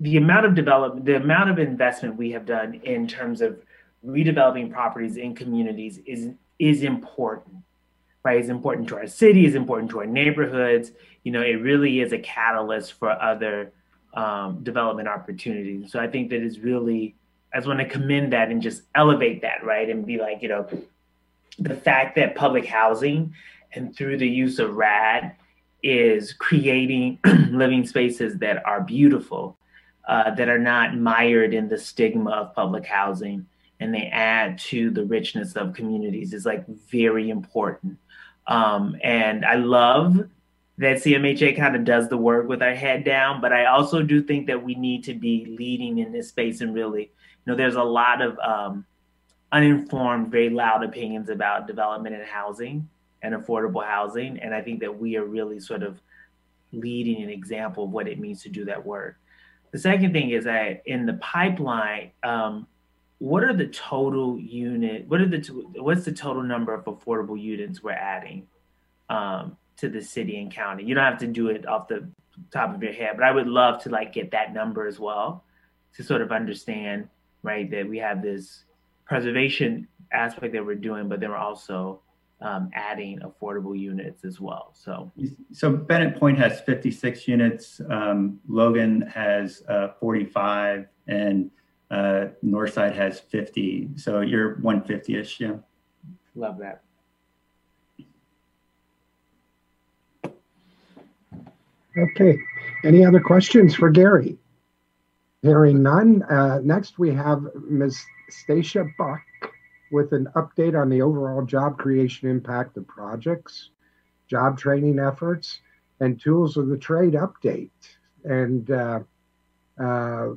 the amount of development, the amount of investment we have done in terms of redeveloping properties in communities is is important, right? It's important to our city, it's important to our neighborhoods. You know, it really is a catalyst for other um, development opportunities. So I think that is really, I just want to commend that and just elevate that, right? And be like, you know, the fact that public housing and through the use of RAD is creating living spaces that are beautiful, uh, that are not mired in the stigma of public housing, and they add to the richness of communities is like very important. Um, and I love that CMHA kind of does the work with our head down, but I also do think that we need to be leading in this space and really, you know, there's a lot of um, uninformed, very loud opinions about development and housing and affordable housing. And I think that we are really sort of leading an example of what it means to do that work. The second thing is that in the pipeline, um, what are the total unit? What are the what's the total number of affordable units we're adding um, to the city and county? You don't have to do it off the top of your head, but I would love to like get that number as well to sort of understand, right, that we have this preservation aspect that we're doing, but then we're also um, adding affordable units as well. So, So Bennett Point has 56 units. Um, Logan has uh, 45, and uh, Northside has 50. So you're 150ish, yeah. love that. Okay. Any other questions for Gary? Hearing none. Uh, next, we have Ms. Stacia Buck with an update on the overall job creation impact of projects, job training efforts, and tools of the trade update. And uh, uh,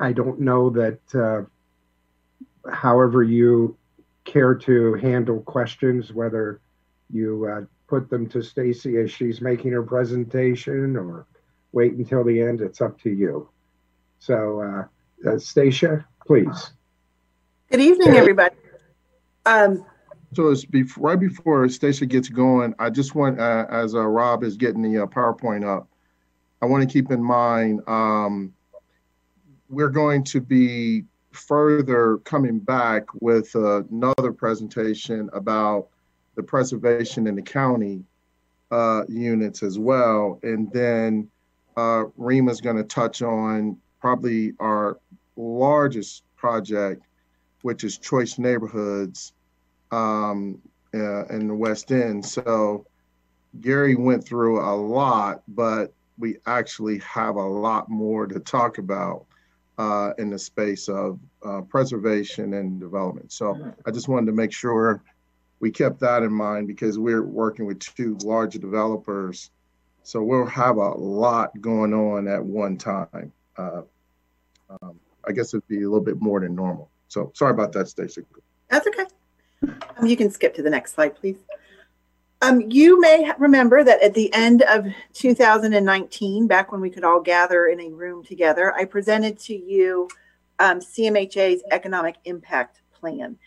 I don't know that, uh, however you care to handle questions, whether you uh, put them to Stacy as she's making her presentation or wait until the end, it's up to you. So, uh, uh, Stacia, please. Good evening, everybody. Um, So it's bef- right before Stacia gets going, I just want, uh, as uh, Rob is getting the uh, PowerPoint up, I want to keep in mind, um, we're going to be further coming back with another presentation about the preservation in the county uh, units as well. And then uh, Rima's going to touch on probably our largest project, which is Choice Neighborhoods um, uh, in the West End. So Gary went through a lot, but we actually have a lot more to talk about uh, in the space of uh, preservation and development. So I just wanted to make sure we kept that in mind because we're working with two large developers. So we'll have a lot going on at one time. Uh, um, I guess it'd be a little bit more than normal. So sorry about that, Stacy. that's okay. Um, you can skip to the next slide, please. Um, you may remember that at the end of 2019, back when we could all gather in a room together, I presented to you um, CMHA's economic impact plan.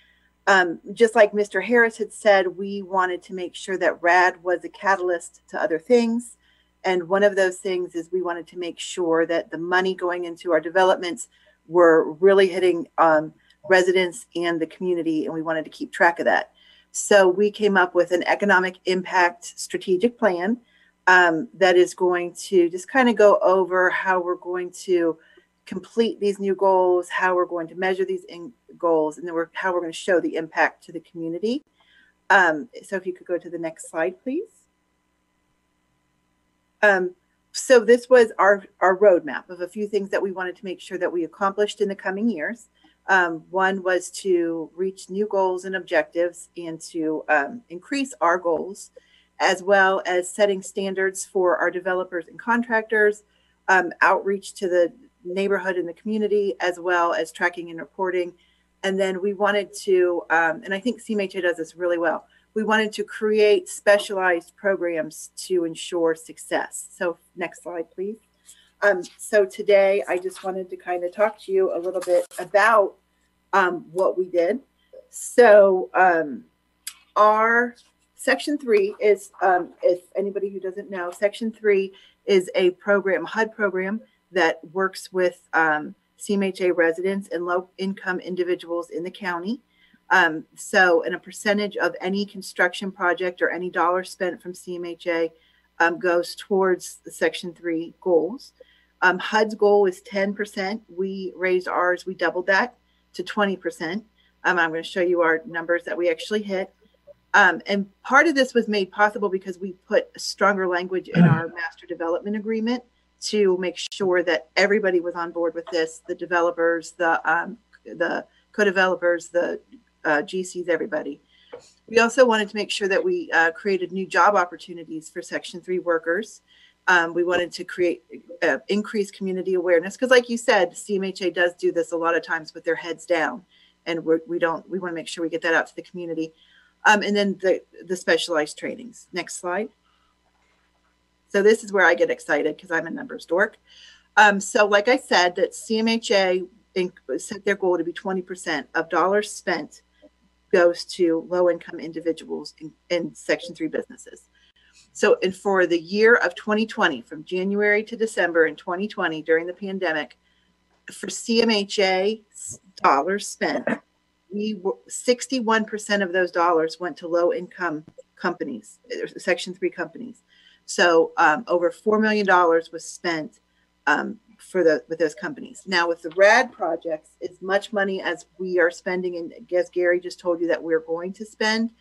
Um, just like Mr. Harris had said, we wanted to make sure that RAD was a catalyst to other things. And one of those things is we wanted to make sure that the money going into our developments were really hitting um, residents and the community, and we wanted to keep track of that. So we came up with an economic impact strategic plan um, that is going to just kind of go over how we're going to complete these new goals, how we're going to measure these in- goals, and then we're, how we're going to show the impact to the community. Um, so if you could go to the next slide, please. Um, so this was our, our roadmap of a few things that we wanted to make sure that we accomplished in the coming years. Um, one was to reach new goals and objectives and to um, increase our goals, as well as setting standards for our developers and contractors, um, outreach to the neighborhood and the community, as well as tracking and reporting. And then we wanted to, um, and I think CMHA does this really well, we wanted to create specialized programs to ensure success. So, next slide, please. Um, so today, I just wanted to kind of talk to you a little bit about um, what we did. So, um, our section three is, um, if anybody who doesn't know, section three is a program, HUD program that works with um, CMHA residents and low income individuals in the county. Um, so, and a percentage of any construction project or any dollar spent from CMHA um, goes towards the Section 3 goals. Um, HUD's goal is 10%. We raised ours, we doubled that to 20%. Um, I'm going to show you our numbers that we actually hit. Um, and part of this was made possible because we put stronger language in our master development agreement to make sure that everybody was on board with this the developers, the, um, the co developers, the uh, GCs, everybody. We also wanted to make sure that we uh, created new job opportunities for Section 3 workers. Um, we wanted to create uh, increase community awareness because, like you said, CMHA does do this a lot of times with their heads down, and we're, we don't. We want to make sure we get that out to the community. Um, and then the the specialized trainings. Next slide. So this is where I get excited because I'm a numbers dork. Um, so, like I said, that CMHA set their goal to be 20% of dollars spent goes to low income individuals in, in Section 3 businesses. So, and for the year of 2020, from January to December in 2020 during the pandemic, for CMHA dollars spent, we 61% of those dollars went to low income companies, Section 3 companies. So, um, over $4 million was spent um, for the with those companies. Now with the RAD projects, as much money as we are spending, and I guess Gary just told you that we're going to spend,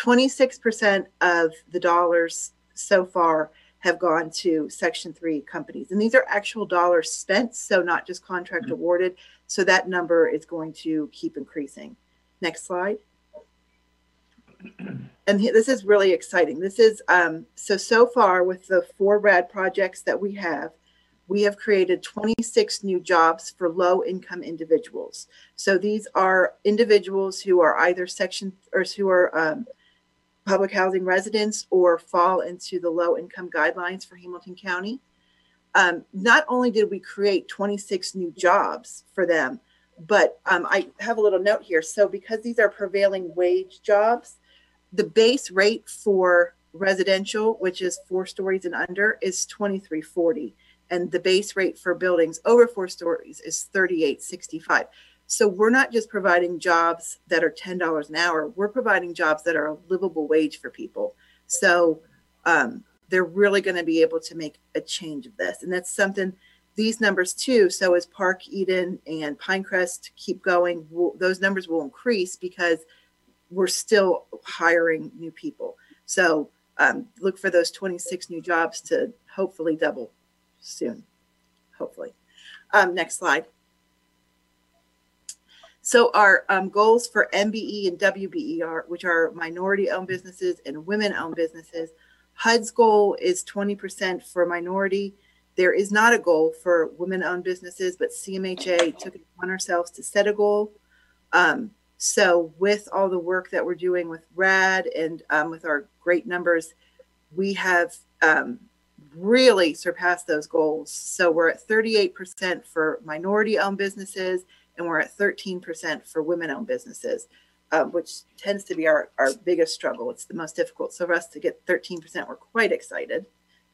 26% of the dollars so far have gone to Section 3 companies. And these are actual dollars spent, so not just contract mm-hmm. awarded. So that number is going to keep increasing. Next slide. And this is really exciting. This is um, so, so far with the four RAD projects that we have, we have created 26 new jobs for low income individuals. So these are individuals who are either section or who are um, public housing residents or fall into the low income guidelines for Hamilton County. Um, not only did we create 26 new jobs for them, but um, I have a little note here. So because these are prevailing wage jobs, the base rate for residential, which is four stories and under, is 2340 and the base rate for buildings over four stories is 3865 so we're not just providing jobs that are $10 an hour we're providing jobs that are a livable wage for people so um, they're really going to be able to make a change of this and that's something these numbers too so as park eden and pinecrest keep going we'll, those numbers will increase because we're still hiring new people so um, look for those 26 new jobs to hopefully double soon, hopefully. Um, next slide. So our um, goals for MBE and WBE are, which are minority-owned businesses and women-owned businesses. HUD's goal is 20% for minority. There is not a goal for women-owned businesses, but CMHA took it upon ourselves to set a goal. Um, So, with all the work that we're doing with RAD and um, with our great numbers, we have um, really surpassed those goals. So, we're at 38% for minority owned businesses and we're at 13% for women owned businesses, um, which tends to be our, our biggest struggle. It's the most difficult. So, for us to get 13%, we're quite excited.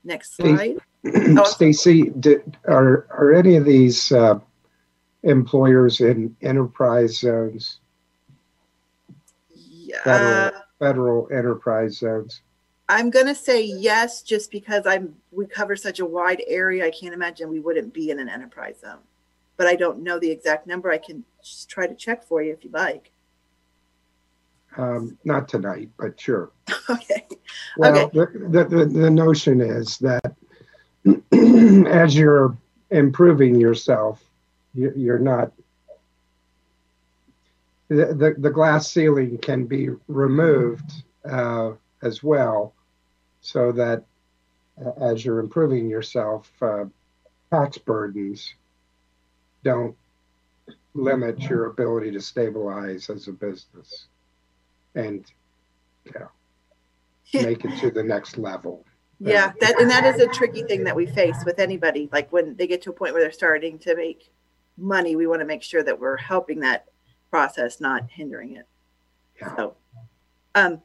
Next slide. Oh, Stacy, did, are are any of these uh, employers in enterprise zones, yeah, federal, federal enterprise zones? I'm gonna say yes, just because I'm we cover such a wide area. I can't imagine we wouldn't be in an enterprise zone, but I don't know the exact number. I can just try to check for you if you like. Um, not tonight, but sure. okay. Well, Okay. the, the, the, notion is that as you're improving yourself, you, you're not, the, the, the glass ceiling can be removed uh, as well so that uh, as you're improving yourself, uh, tax burdens don't limit your ability to stabilize as a business and know, make it to the next level. Yeah, that and that is a tricky thing that we face with anybody. Like when they get to a point where they're starting to make money, we want to make sure that we're helping that process, not hindering it. So, um,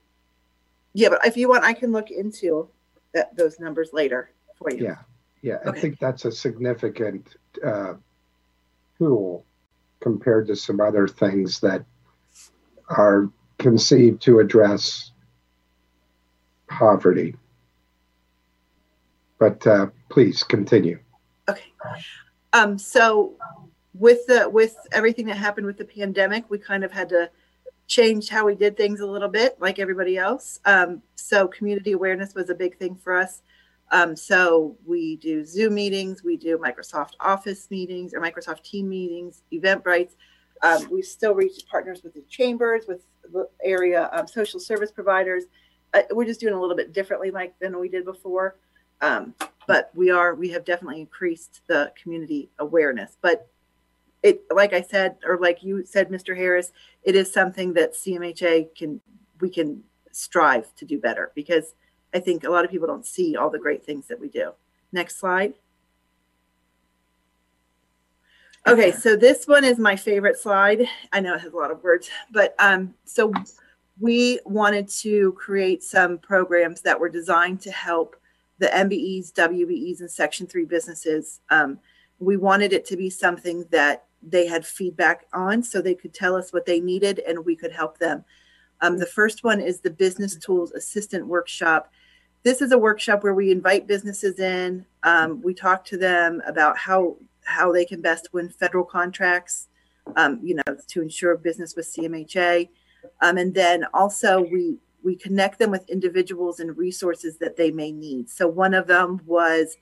yeah, but if you want, I can look into that those numbers later for you. Yeah, yeah, I think that's a significant uh, tool compared to some other things that are conceived to address poverty. But uh, please continue. Okay. Um, so with the with everything that happened with the pandemic, we kind of had to change how we did things a little bit, like everybody else. Um, so community awareness was a big thing for us. Um, so we do Zoom meetings, we do Microsoft Office meetings or Microsoft Team meetings, Eventbrite. Um, we still reach partners with the chambers, with the area um, social service providers. Uh, we're just doing a little bit differently, Mike, than we did before. Um, but we are we have definitely increased the community awareness. But it, like I said, or like you said, Mr. Harris, it is something that CMHA can we can strive to do better because I think a lot of people don't see all the great things that we do. Next slide. Okay, so this one is my favorite slide. I know it has a lot of words, but um, so we wanted to create some programs that were designed to help the MBEs, WBEs, and Section 3 businesses. Um, we wanted it to be something that they had feedback on so they could tell us what they needed and we could help them. Um, the first one is the Business Tools Assistant Workshop. This is a workshop where we invite businesses in. Um, we talk to them about how how they can best win federal contracts, um, you know, to ensure business with CMHA. Um, and then also we we connect them with individuals and resources that they may need. So one of them was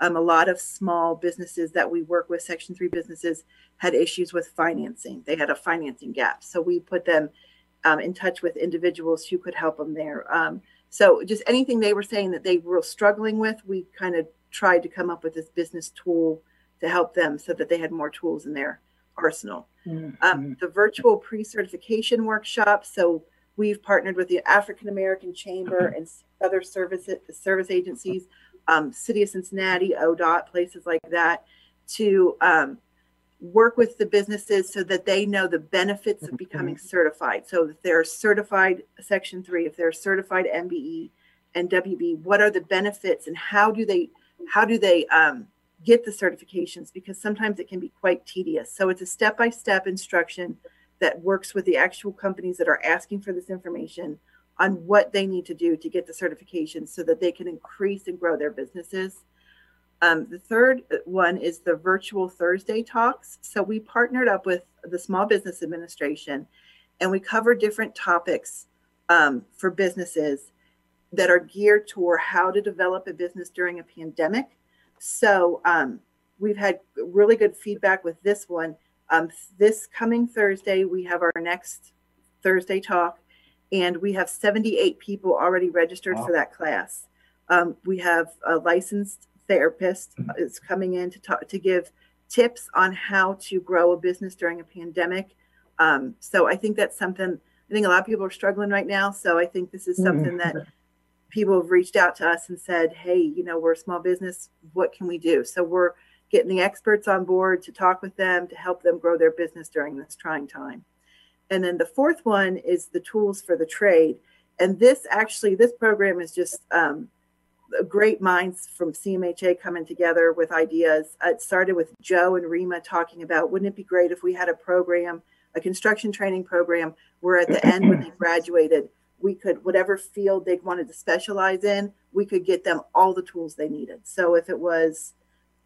um, a lot of small businesses that we work with, Section 3 businesses, had issues with financing. They had a financing gap. So we put them um, in touch with individuals who could help them there. So just anything they were saying that they were struggling with, we kind of tried to come up with this business tool to help them so that they had more tools in their arsenal. Um, the virtual pre-certification workshop. So we've partnered with the African American Chamber and other service service agencies, um, City of Cincinnati, ODOT, places like that, to um, work with the businesses so that they know the benefits of becoming certified. So if they're certified Section Three, if they're certified MBE and WB, what are the benefits and how do they how do they um, get the certifications? Because sometimes it can be quite tedious. So it's a step by step instruction that works with the actual companies that are asking for this information on what they need to do to get the certification so that they can increase and grow their businesses. Um, the third one is the virtual Thursday talks. So we partnered up with the Small Business Administration and we cover different topics um, for businesses that are geared toward how to develop a business during a pandemic. So um, we've had really good feedback with this one. Um, this coming Thursday, we have our next Thursday talk, and we have 78 people already registered Wow. for that class. Um, we have a licensed therapist is coming in to talk to give tips on how to grow a business during a pandemic. Um, so I think that's something, I think a lot of people are struggling right now. So I think this is something that people have reached out to us and said, hey, you know, we're a small business. What can we do? So we're getting the experts on board to talk with them to help them grow their business during this trying time. And then the fourth one is the tools for the trade. And this actually, this program is just um, great minds from CMHA coming together with ideas. Uh, It started with Joe and Rima talking about wouldn't it be great if we had a program, a construction training program, where at the end when they graduated, we could whatever field they wanted to specialize in, we could get them all the tools they needed. So if it was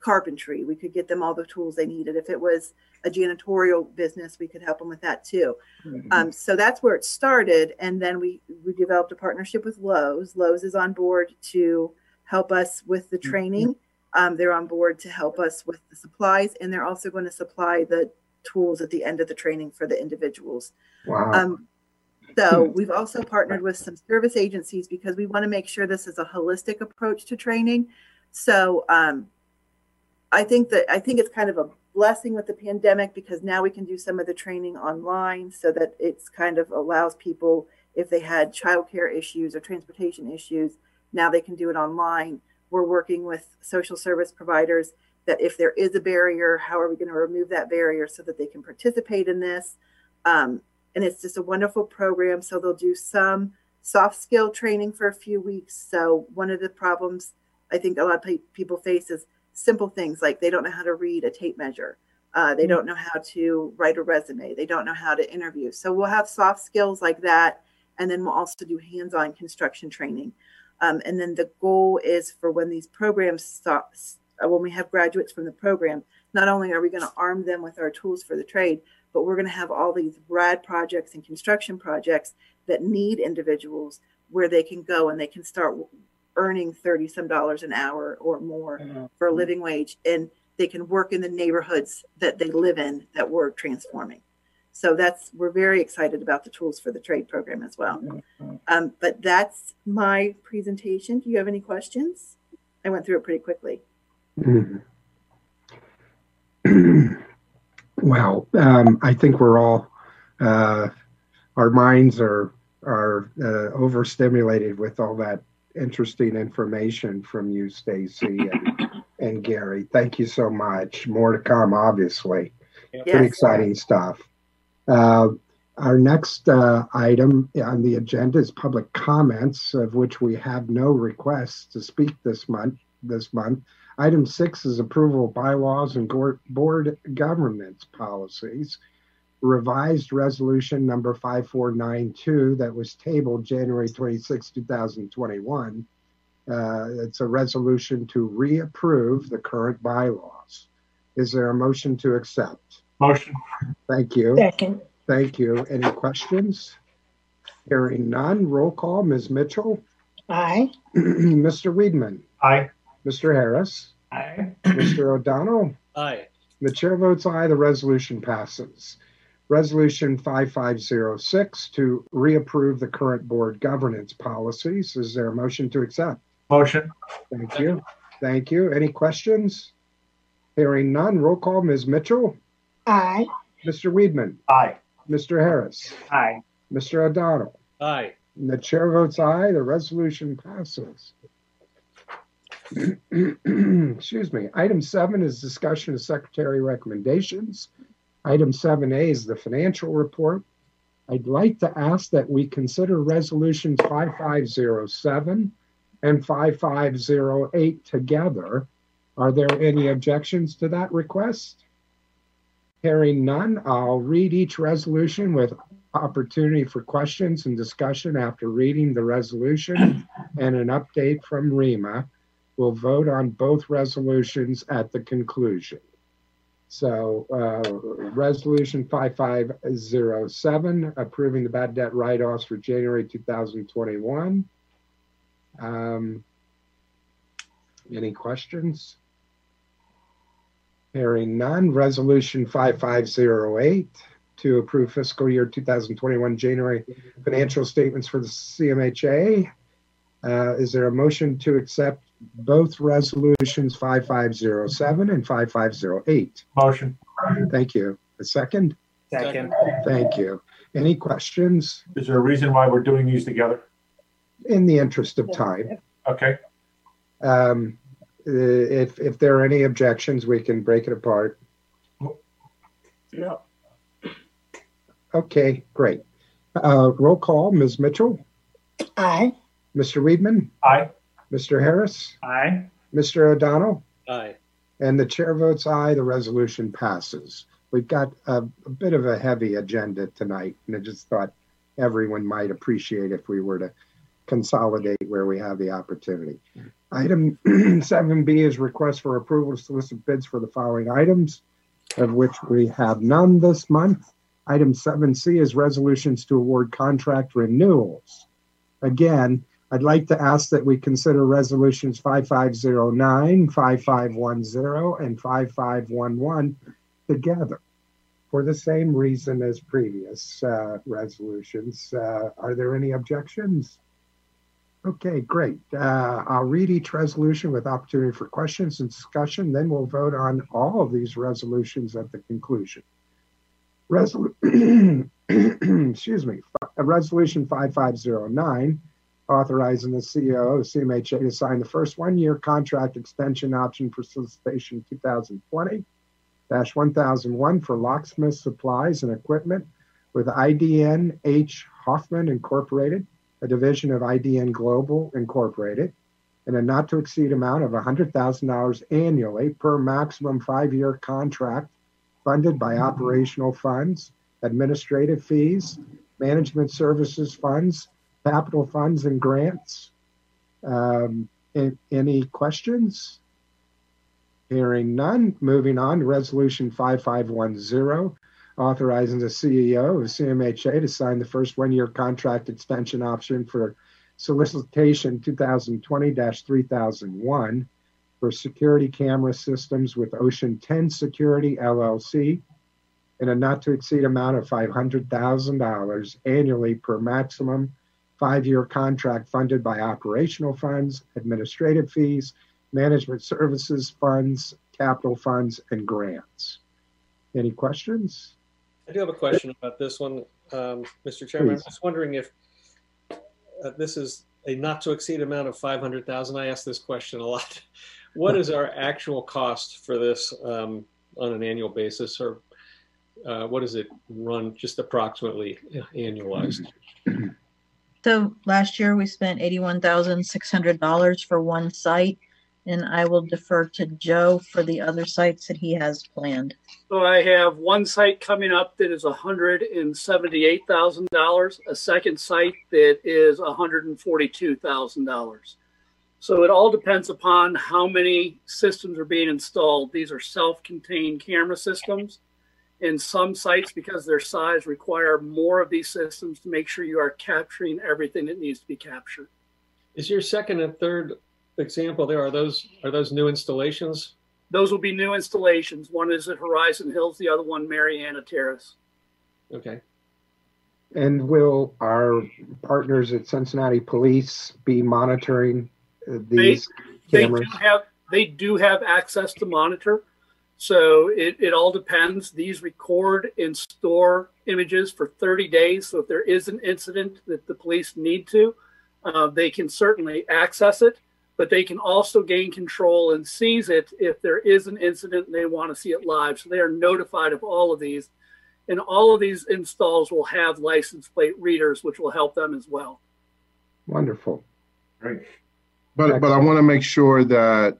carpentry, we could get them all the tools they needed. If it was a janitorial business, we could help them with that too. Um, so that's where it started, and then we we developed a partnership with Lowe's. Lowe's is on board to help us with the training. Um, they're on board to help us with the supplies, and they're also going to supply the tools at the end of the training for the individuals. Wow. Um, so we've also partnered with some service agencies because we want to make sure this is a holistic approach to training. So um, I think that I think it's kind of a blessing with the pandemic because now we can do some of the training online so that it's kind of allows people if they had childcare issues or transportation issues, now they can do it online. We're working with social service providers that if there is a barrier, how are we going to remove that barrier so that they can participate in this? Um, and it's just a wonderful program. So they'll do some soft skill training for a few weeks. So one of the problems I think a lot of people face is simple things like they don't know how to read a tape measure. Uh, they don't know how to write a resume. They don't know how to interview. So we'll have soft skills like that. And then we'll also do hands on construction training. Um, and then the goal is for when these programs stop, uh, when we have graduates from the program, not only are we going to arm them with our tools for the trade, but we're going to have all these RAD projects and construction projects that need individuals where they can go and they can start earning 30 some dollars an hour or more for a living wage and they can work in the neighborhoods that they live in that we're transforming. So that's we're very excited about the tools for the trade program as well. Um, but that's my presentation. Do you have any questions? I went through it pretty quickly. Mhm. Well, um, I think we're all, uh, our minds are, are, uh, overstimulated with all that interesting information from you, Stacy and, and Gary. Thank you so much. More to come, obviously. Pretty Yes. exciting stuff. Uh, our next, uh, item on the agenda is public comments, of which we have no requests to speak this month, this month. Item six is approval of bylaws and gor- board governance policies. Revised resolution number 5492 that was tabled January 26, 2021. Uh, it's a resolution to reapprove the current bylaws. Is there a motion to accept? Motion. Thank you. Second. Thank you. Any questions? Hearing none, roll call. Ms. Mitchell, Aye. Mr. Weedman, Aye. Mr. Harris, Aye. Mr. O'Donnell. Aye. The chair votes aye. The resolution passes. Resolution 5506 to reapprove the current board governance policies. Is there a motion to accept? Motion. Thank you. Thank you. Any questions? Hearing none, roll call. Ms. Mitchell, Aye. Mr. Weedman, Aye. Mr. Harris, Aye. Mr. O'Donnell. Aye. And the chair votes aye. The resolution passes. Excuse me. Item seven is discussion of secretary recommendations. Item seven A is the financial report. I'd like to ask that we consider resolutions five five zero seven and five five zero eight together. Are there any objections to that request? Hearing none, I'll read each resolution with opportunity for questions and discussion after reading the resolution and an update from REMA. We'll vote on both resolutions at the conclusion. So, uh, Resolution 5507, approving the bad debt write-offs for January 2021. Um, Any questions? Hearing none. Resolution 5508 to approve fiscal year 2021 January financial statements for the CMHA. Uh, Is there a motion to accept both resolutions 5507 and 5508? Motion. Thank you. A second? Second. Thank you. Any questions? Is there a reason why we're doing these together? In the interest of time, Okay, um, uh, if, if there are any objections, we can break it apart. No. Okay, great. Uh, roll call, Ms. Mitchell, Aye. Mr. Weedman, aye. Mr. Harris, Aye. Mr. O'Donnell, Aye. and the chair votes aye, the resolution passes. We've got a, a bit of a heavy agenda tonight, and I just thought everyone might appreciate if we were to consolidate where we have the opportunity. Item seven B is request for approval to solicit bids for the following items, of which we have none this month. Item seven C is resolutions to award contract renewals. Again, I'd like to ask that we consider resolutions 5509, 5510, and 5511 together for the same reason as previous uh, resolutions. Uh, Are there any objections? Okay, great. Uh, I'll read each resolution with opportunity for questions and discussion, then we'll vote on all of these resolutions at the conclusion. Resolu- Excuse me, Resolution 5509, authorizing the CEO of CMHA to sign the first one-year contract extension option for solicitation 2020 1001 for locksmith supplies and equipment with IDN H. Hoffman Incorporated, a division of IDN Global Incorporated, in a not to exceed amount of $100,000 annually per maximum five-year contract funded by operational funds, administrative fees, management services funds, capital funds, and grants. Um, any questions? Hearing none, moving on to Resolution 5510, authorizing the CEO of CMHA to sign the first one-year contract extension option for solicitation 2020-3001 for security camera systems with Ocean 10 Security LLC in a not to exceed amount of $500,000 annually per maximum five-year contract funded by operational funds, administrative fees, management services funds, capital funds, and grants. Any questions? I do have a question about this one, um, Mr. Chairman. I'm just wondering if uh, this is a not to exceed amount of 500,000. I ask this question a lot. What is our actual cost for this um, on an annual basis, or uh, what does it run just approximately annualized? So last year we spent eighty-one thousand six hundred dollars for one site. And I will defer to Joe for the other sites that he has planned. So I have one site coming up that is hundred and seventy-eight thousand dollars, a second site that is hundred and forty-two thousand dollars. So it all depends upon how many systems are being installed. These are self-contained camera systems. And some sites, because their size, require more of these systems to make sure you are capturing everything that needs to be captured. Is your second and third example there are those are those new installations? Those will be new installations. One is at Horizon Hills, the other one Marianna Terrace. Okay. And will our partners at Cincinnati Police be monitoring uh, these they cameras? do have they do have access to monitor so it, it all depends these record and store images for 30 days so if there is an incident that the police need to uh, they can certainly access it but they can also gain control and seize it if there is an incident and they want to see it live so they are notified of all of these and all of these installs will have license plate readers which will help them as well Wonderful. Great. But but I want to make sure that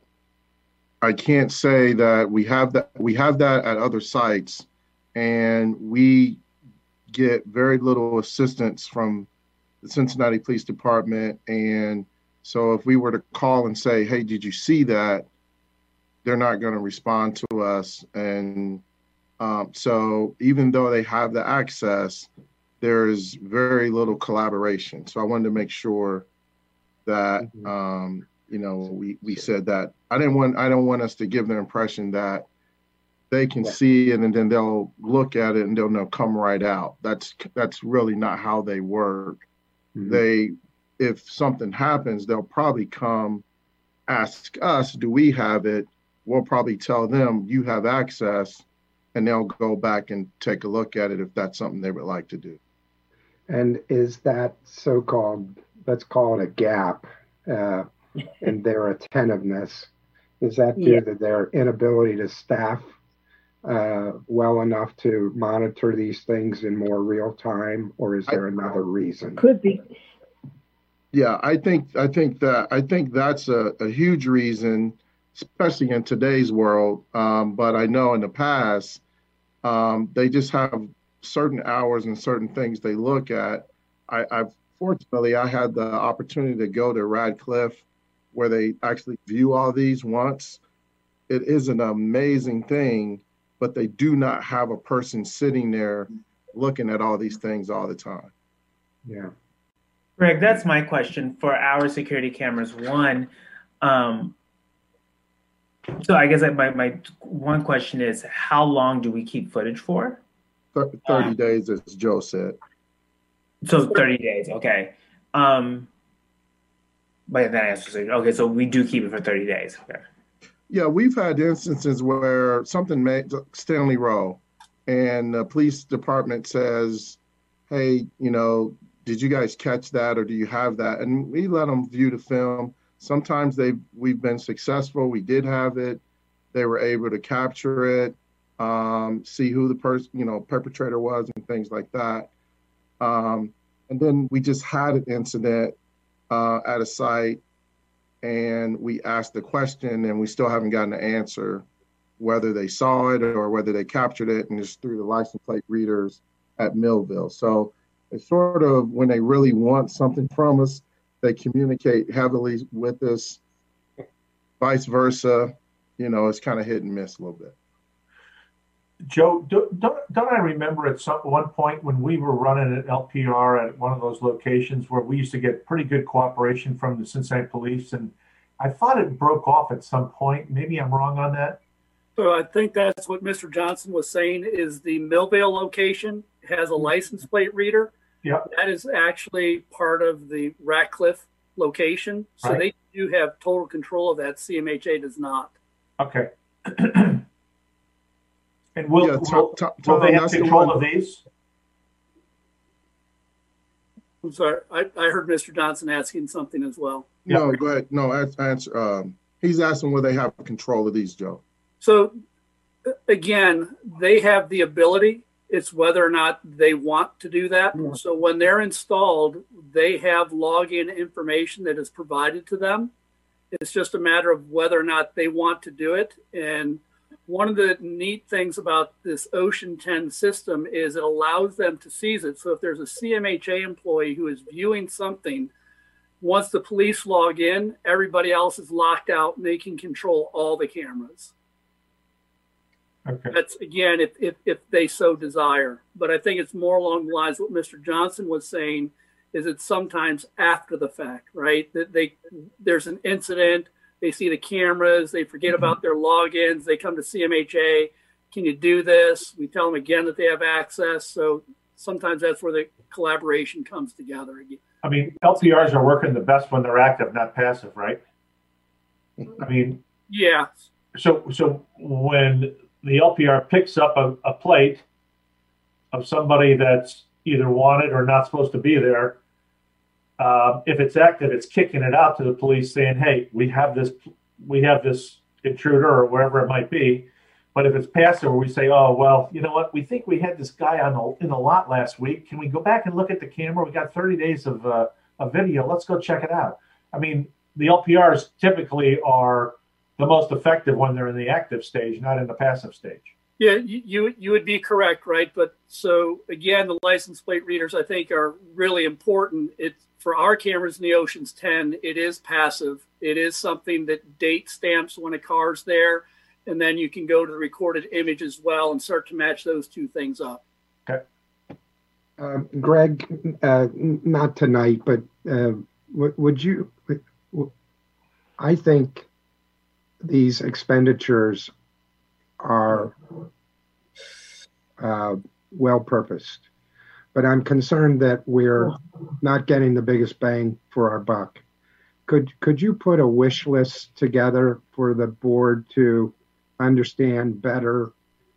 I can't say that we have that we have that at other sites, and we get very little assistance from the Cincinnati Police Department. And so if we were to call and say, "Hey, did you see that?" They're not going to respond to us, and um, so even though they have the access, there's very little collaboration. So I wanted to make sure that um, you know we, we said that I didn't want I don't want us to give the impression that they can see it and then they'll look at it and they'll know come right out. That's that's really not how they work. They if something happens, they'll probably come ask us, do we have it? We'll probably tell them you have access and they'll go back and take a look at it if that's something they would like to do. And is that so-called, let's call it a gap, uh, in their attentiveness? Is that due Yeah. to their inability to staff uh, well enough to monitor these things in more real time, or is there another reason? Could be. Yeah, I think I think that I think that's a, a huge reason, especially in today's world. Um, but I know in the past, um, they just have certain hours and certain things they look at. I, I've fortunately I had the opportunity to go to Radcliffe, where they actually view all these once. It is an amazing thing, but they do not have a person sitting there looking at all these things all the time. Yeah. Greg, that's my question for our security cameras. One, um, so I guess my, my one question is how long do we keep footage for? Thir- 30 days, as Joe said. So 30 days, okay. Um, but that answers it. Okay, so we do keep it for 30 days. Okay. Yeah, we've had instances where something made Stanley Rowe and the police department says, hey, you know, did you guys catch that or do you have that? And we let them view the film. Sometimes they we've been successful. We did have it. They were able to capture it, um, see who the person, you know, perpetrator was and things like that. Um, and then we just had an incident uh, at a site and we asked the question and we still haven't gotten an answer whether they saw it or whether they captured it and it's through the license plate readers at Millvale. So it's sort of when they really want something from us, they communicate heavily with us. Vice versa, you know, it's kind of hit and miss a little bit. Joe, do- don't, don't I remember at some, one point when we were running an LPR at one of those locations where we used to get pretty good cooperation from the Cincinnati police and I thought it broke off at some point. Maybe I'm wrong on that. So I think that's what Mr. Johnson was saying is the Millvale location has a mm-hmm. license plate reader. Yeah. That is actually part of the Ratcliffe location. So Right. they do have total control of that. CMHA does not. Okay. And will, Yeah, will, Tom- Tom- will they have that's the control of these? I'm sorry. I, I heard Mr. Johnson asking something as well. No, go ahead. No, answer. Um, he's asking whether they have control of these, Joe. So again, they have the ability. It's whether or not they want to do that. So when they're installed, they have login information that is provided to them. It's just a matter of whether or not they want to do it. And one of the neat things about this Ocean 10 system is it allows them to seize it. So if there's a CMHA employee who is viewing something, once the police log in, everybody else is locked out and they can control all the cameras. Okay. That's again, if, if, if they so desire. But I think it's more along the lines of what Mr. Johnson was saying is it's sometimes after the fact, right? That they there's an incident, they see the cameras, they forget mm-hmm. about their logins, they come to CMHA, can you do this? We tell them again that they have access. So sometimes that's where the collaboration comes together again. I mean, LPRs are working the best when they're active, not passive, right? I mean, Yeah. so so when the LPR picks up a, a plate of somebody that's either wanted or not supposed to be there, uh, if it's active, it's kicking it out to the police saying, "Hey, we have this, we have this intruder or wherever it might be." But if it's passive, we say, "Oh well, you know what? We think we had this guy on the in the lot last week. Can we go back and look at the camera? We got 30 days of uh, of video. Let's go check it out." I mean, the LPRs typically are the most effective when they're in the active stage, not in the passive stage. Yeah, you, you would be correct, right? But so again, the license plate readers I think are really important. It for our cameras in the Oceans 10, it is passive. It is something that date stamps when a car's there, and then you can go to the recorded image as well and start to match those two things up. Um, Greg, uh, not tonight, but uh, would you? I think these expenditures are uh, well purposed, but I'm concerned that we're not getting the biggest bang for our buck. Could could you put a wish list together for the board to understand better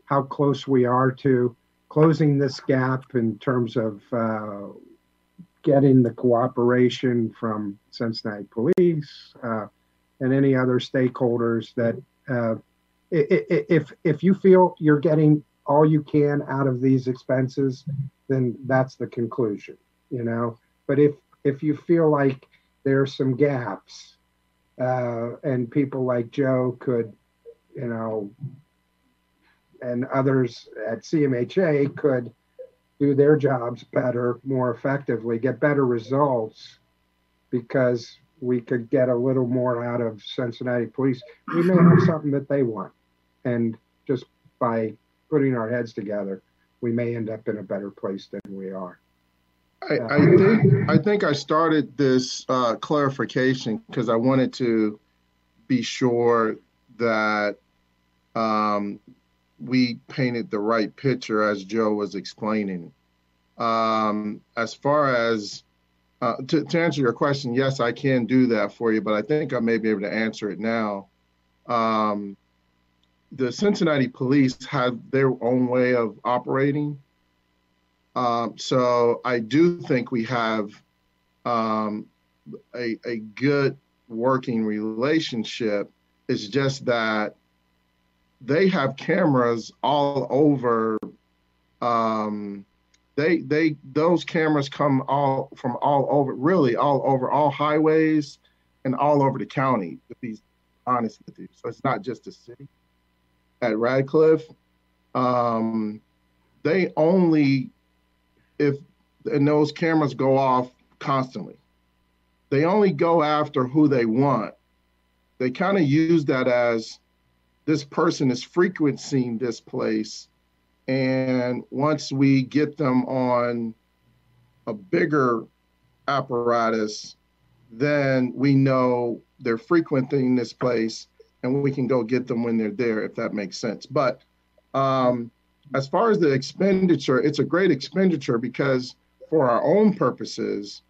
how close we are to closing this gap in terms of uh, getting the cooperation from Cincinnati Police uh, and any other stakeholders that uh, if if you feel you're getting all you can out of these expenses, then that's the conclusion, you know. But if if you feel like there's some gaps, uh, and people like Joe could, you know, and others at CMHA could do their jobs better, more effectively, get better results, because we could get a little more out of Cincinnati police. We may have something that they want, and just by putting our heads together, we may end up in a better place than we are. I, I think I think I started this uh, clarification because I wanted to be sure that um, we painted the right picture as Joe was explaining. Um, as far as uh, to, to, answer your question, yes, I can do that for you, but I think I may be able to answer it now. Um, the Cincinnati police have their own way of operating. Um, so I do think we have um, a, a good working relationship. It's just that they have cameras all over. Um, they they those cameras come all from all over, really all over all highways and all over the county. To be honest with you, so it's not just the city at Radcliffe, um, they only if and those cameras go off constantly. They only go after who they want. They kind of use that as this person is frequenting this place. And once we get them on a bigger apparatus, then we know they're frequenting this place and we can go get them when they're there, if that makes sense. But um, as far as the expenditure, it's a great expenditure because for our own purposes,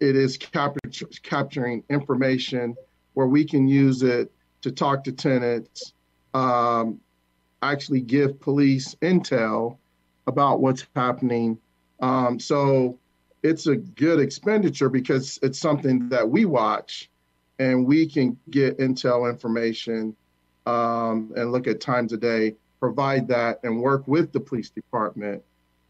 it is capturing information where we can use it to talk to tenants, um, actually give police intel about what's happening. Um, so it's a good expenditure because it's something that we watch and we can get intel information um, and look at times a day, provide that, and work with the police department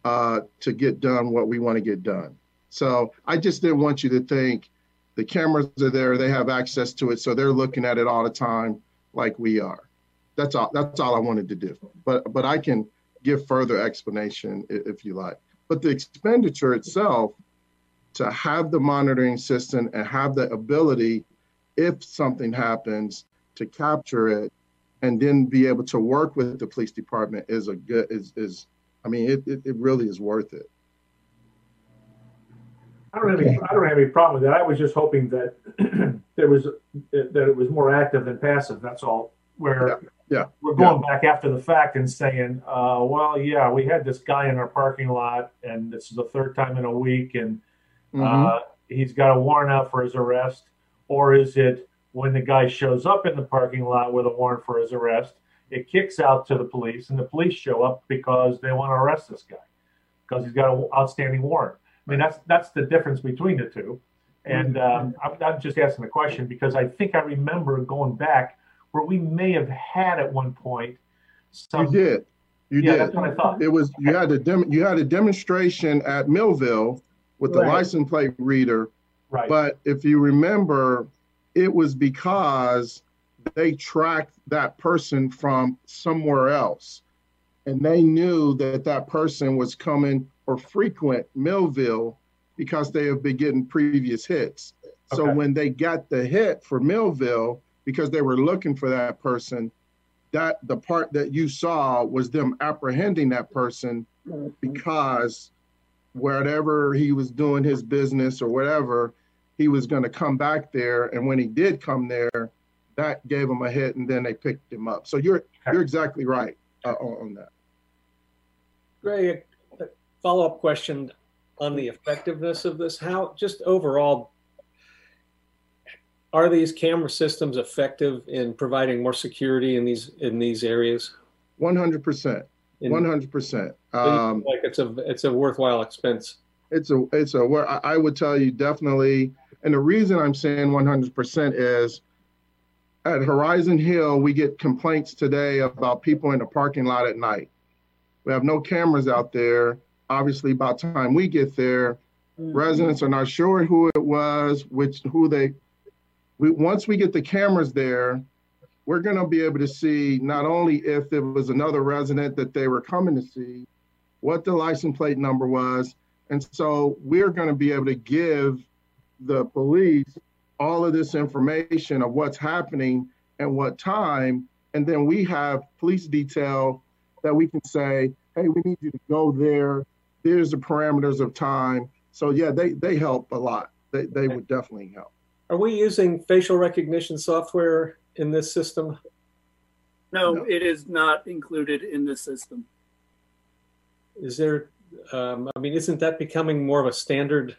uh, to get done what we want to get done. So I just didn't want you to think the cameras are there, they have access to it, so they're looking at it all the time like we are. That's all. That's all I wanted to do. But but I can give further explanation if you like. But the expenditure itself, to have the monitoring system and have the ability if something happens to capture it and then be able to work with the police department is a good is is I mean it it, it really is worth it. I don't have any I don't have any problem with that. I was just hoping that there was that it was more active than passive. That's all. Where yeah, yeah we're going yeah. back after the fact and saying, uh, well, yeah, we had this guy in our parking lot, and this is the third time in a week, and mm-hmm. uh, he's got a warrant out for his arrest or is it when the guy shows up in the parking lot with a warrant for his arrest, it kicks out to the police, and the police show up because they want to arrest this guy because he's got an outstanding warrant. I mean, that's that's the difference between the two. And um, I'm, I'm just asking the question because I think I remember going back where we may have had at one point. Some, you did. You yeah, did. That's what I thought. It was you had a dem- you had a demonstration at Millvale with the Right. license plate reader Right. But if you remember, it was because they tracked that person from somewhere else. And they knew that that person was coming or frequent Millvale because they have been getting previous hits. So Okay. when they got the hit for Millvale, because they were looking for that person, that the part that you saw was them apprehending that person because whatever he was doing his business or whatever, he was going to come back there. And when he did come there, that gave him a hit, and then they picked him up. So you're you're exactly right uh, on, on that. Greg, a follow-up question on the effectiveness of this. How, just overall, are these camera systems effective in providing more security in these in these areas? One hundred percent. One hundred percent. so you feel Um, Like it's a, it's a worthwhile expense. it's a, it's a, where I would tell you definitely, and the reason I'm saying one hundred percent is at Horizon Hill, we get complaints today about people in the parking lot at night. We have no cameras out there. Obviously, by the time we get there, mm-hmm. residents are not sure who it was, which, who they, we, once we get the cameras there, we're gonna be able to see not only if it was another resident that they were coming to see, what the license plate number was, and so we're going to be able to give the police all of this information of what's happening and what time. And then we have police detail that we can say, hey, we need you to go there. There's the parameters of time. So yeah, they, they help a lot. They, they would definitely help. Are we using facial recognition software in this system? No, it is not included in the system. Is there, um, I mean, isn't that becoming more of a standard?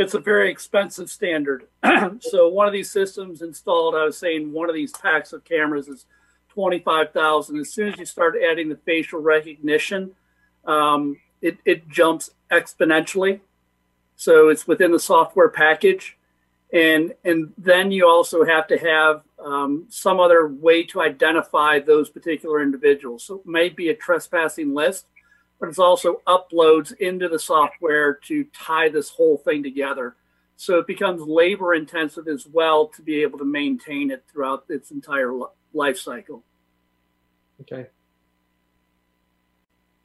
It's a very expensive standard. so one of these systems installed, I was saying one of these packs of cameras is 25,000. As soon as you start adding the facial recognition, um, it, it jumps exponentially. So it's within the software package. And, and then you also have to have um, some other way to identify those particular individuals. So it may be a trespassing list, but it's also uploads into the software to tie this whole thing together. So it becomes labor intensive as well to be able to maintain it throughout its entire life cycle. Okay.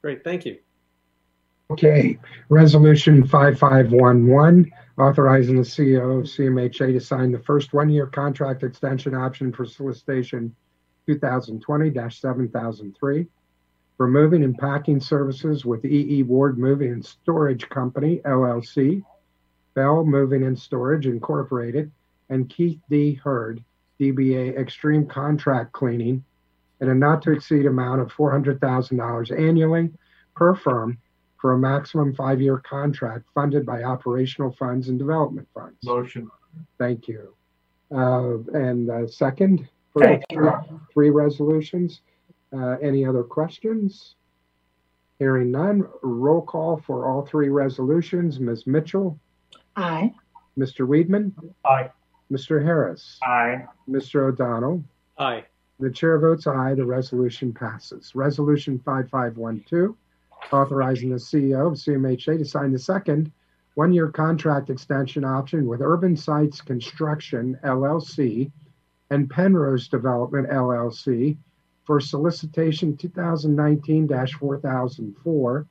Great, thank you. Okay, resolution 5511, authorizing the CEO of CMHA to sign the first one-year contract extension option for solicitation 2020-7003 for moving and packing services with EE Ward Moving and Storage Company, LLC, Bell Moving and Storage Incorporated, and Keith D. Hurd, DBA Extreme Contract Cleaning, at a not-to-exceed amount of $400,000 annually per firm for a maximum five-year contract funded by operational funds and development funds. Motion. Thank you. Uh, And uh, second, for the three- three resolutions. Uh, Any other questions? Hearing none, roll call for all three resolutions. Ms. Mitchell, Aye. Mr. Weedman, Aye. Mr. Harris, Aye. Mr. O'Donnell. Aye. The chair votes aye, the resolution passes. Resolution 5512, authorizing the CEO of CMHA to sign the second one-year contract extension option with Urban Sites Construction LLC and Penrose Development LLC for solicitation 2019-4004,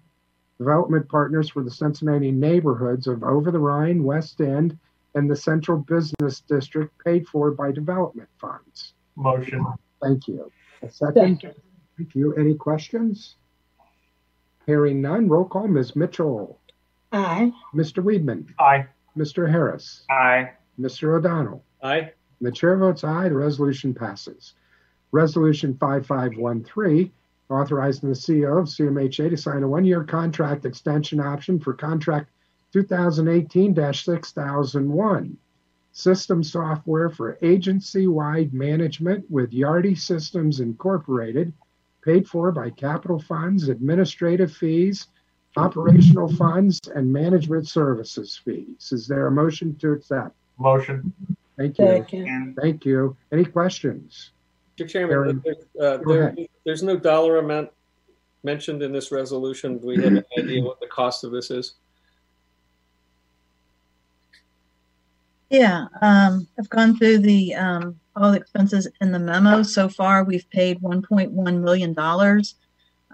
development partners for the Cincinnati neighborhoods of Over the Rhine, West End, and the Central Business District paid for by development funds. Motion. Thank you. A second? Thank you. Thank you. Any questions? Hearing none, roll call. Ms. Mitchell, Aye. Mr. Weedman, Aye. Mr. Harris, Aye. Mr. O'Donnell. Aye. The chair votes aye, the resolution passes. Resolution 5513, authorizing the CEO of CMHA to sign a one-year contract extension option for contract 2018-6001. System software for agency-wide management with Yardi Systems Incorporated, paid for by capital funds, administrative fees, operational funds, and management services fees. Is there a motion to accept? Motion. Thank you. Second. Thank you. Any questions? Mr. Chairman, there- uh, there- there's no dollar amount mentioned in this resolution. Do we have an idea what the cost of this is? Yeah, um, I've gone through the, um, all the expenses in the memo. So far, we've paid one point one million dollars.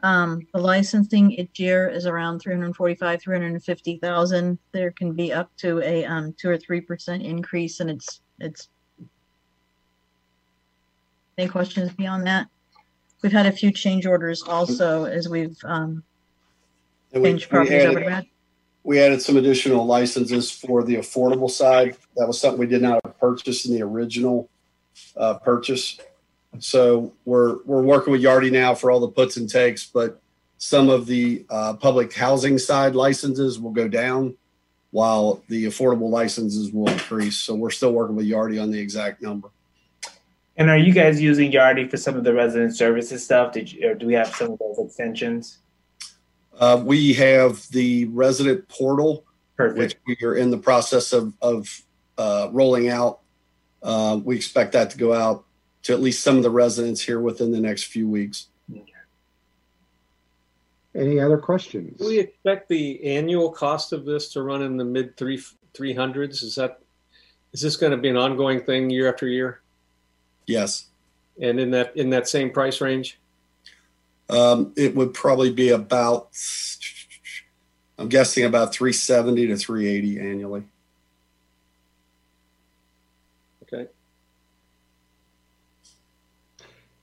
Um, the licensing each year is around three hundred and forty-five, three hundred and fifty thousand. There can be up to a, um, two or three percent increase and it's, it's. Any questions beyond that? We've had a few change orders also as we've, um, And we, changed we properties over to added, red. we added some additional licenses for the affordable side. That was something we did not purchase in the original uh, purchase. So we're we're working with Yardi now for all the puts and takes, but some of the uh, public housing side licenses will go down, while the affordable licenses will increase. So we're still working with Yardi on the exact number. And are you guys using Yardi for some of the resident services stuff? Did you, or do we have some of those extensions? Uh, we have the resident portal, Perfect. which we are in the process of, of uh, rolling out. Uh, we expect that to go out to at least some of the residents here within the next few weeks. Any other questions? Do we expect the annual cost of this to run in the mid three three hundreds? Is that is this going to be an ongoing thing year after year? Yes. And in that in that same price range? Um, it would probably be about, I'm guessing about 370 to 380 annually. Okay.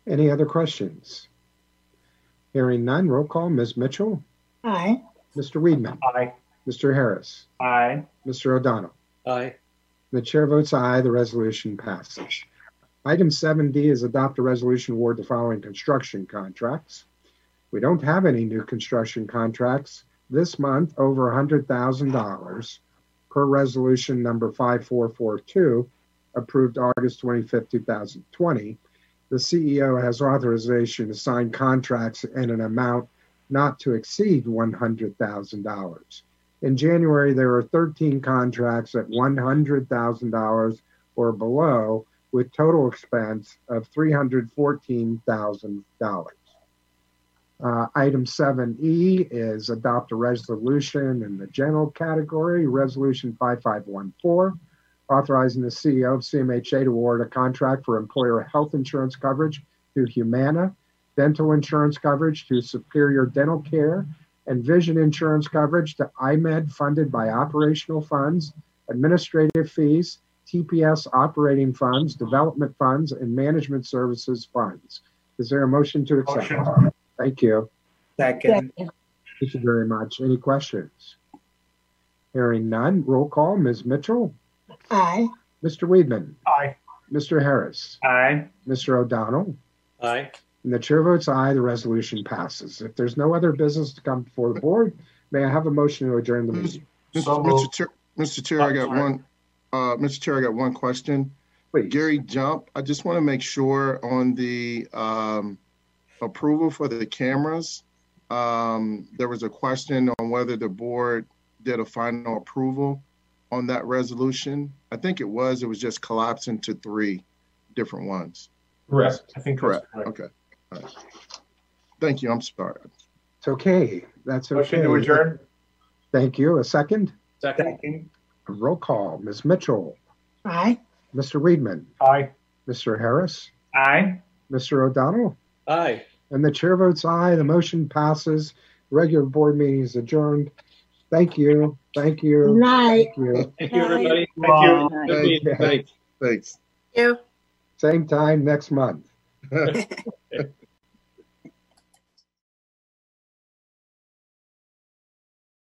Any other questions? Hearing none, roll call. Ms. Mitchell, Aye. Mr. Weedman, Aye. Mr. Harris, Aye. Mr. O'Donnell. Aye. The chair votes aye, the resolution passes. Item 7D is adopt a resolution award the following construction contracts. We don't have any new construction contracts this month over $100,000 per resolution number 5442 approved August 25, 2020. The CEO has authorization to sign contracts in an amount not to exceed $100,000. In January, there were 13 contracts at $100,000 or below with total expense of $314,000. Uh, item 7E is adopt a resolution in the general category, Resolution 5514, authorizing the CEO of CMHA to award a contract for employer health insurance coverage to Humana, dental insurance coverage to Superior Dental Care, and vision insurance coverage to EyeMed funded by operational funds, administrative fees, TPS operating funds, development funds, and management services funds. Is there a motion to accept? Motion. Thank you. Second. Thank you very much. Any questions? Hearing none, roll call. Ms. Mitchell, Aye. Mr. Weedman, Aye. Mr. Harris, Aye. Mr. O'Donnell, Aye. and the chair votes aye. The resolution passes. If there's no other business to come before the board, may I have a motion to adjourn the meeting? Mr. So Mr. moved. Chair, Mr. Chair, I got one, uh, Mr. Chair, I got one question. Please. Gary Jump, I just want to make sure on the, um, approval for the cameras. Um, there was a question on whether the board did a final approval on that resolution. I think it was, it was just collapsed into three different ones. Correct. I think Correct, correct. okay. All right. Thank you, I'm sorry. It's okay. That's okay. Motion to adjourn? Thank you. A second? Second. Second. Roll call. Ms. Mitchell, Aye. Mr. Weedman, Aye. Mr. Harris, Aye. Mr. O'Donnell, Aye. and the chair votes aye. The motion passes. Regular board meeting is adjourned. Thank you. Thank you. Night. Thank you. Thank you, everybody. Thank you. Good Thank meeting. you. Thanks. Thanks. You. Same time next month.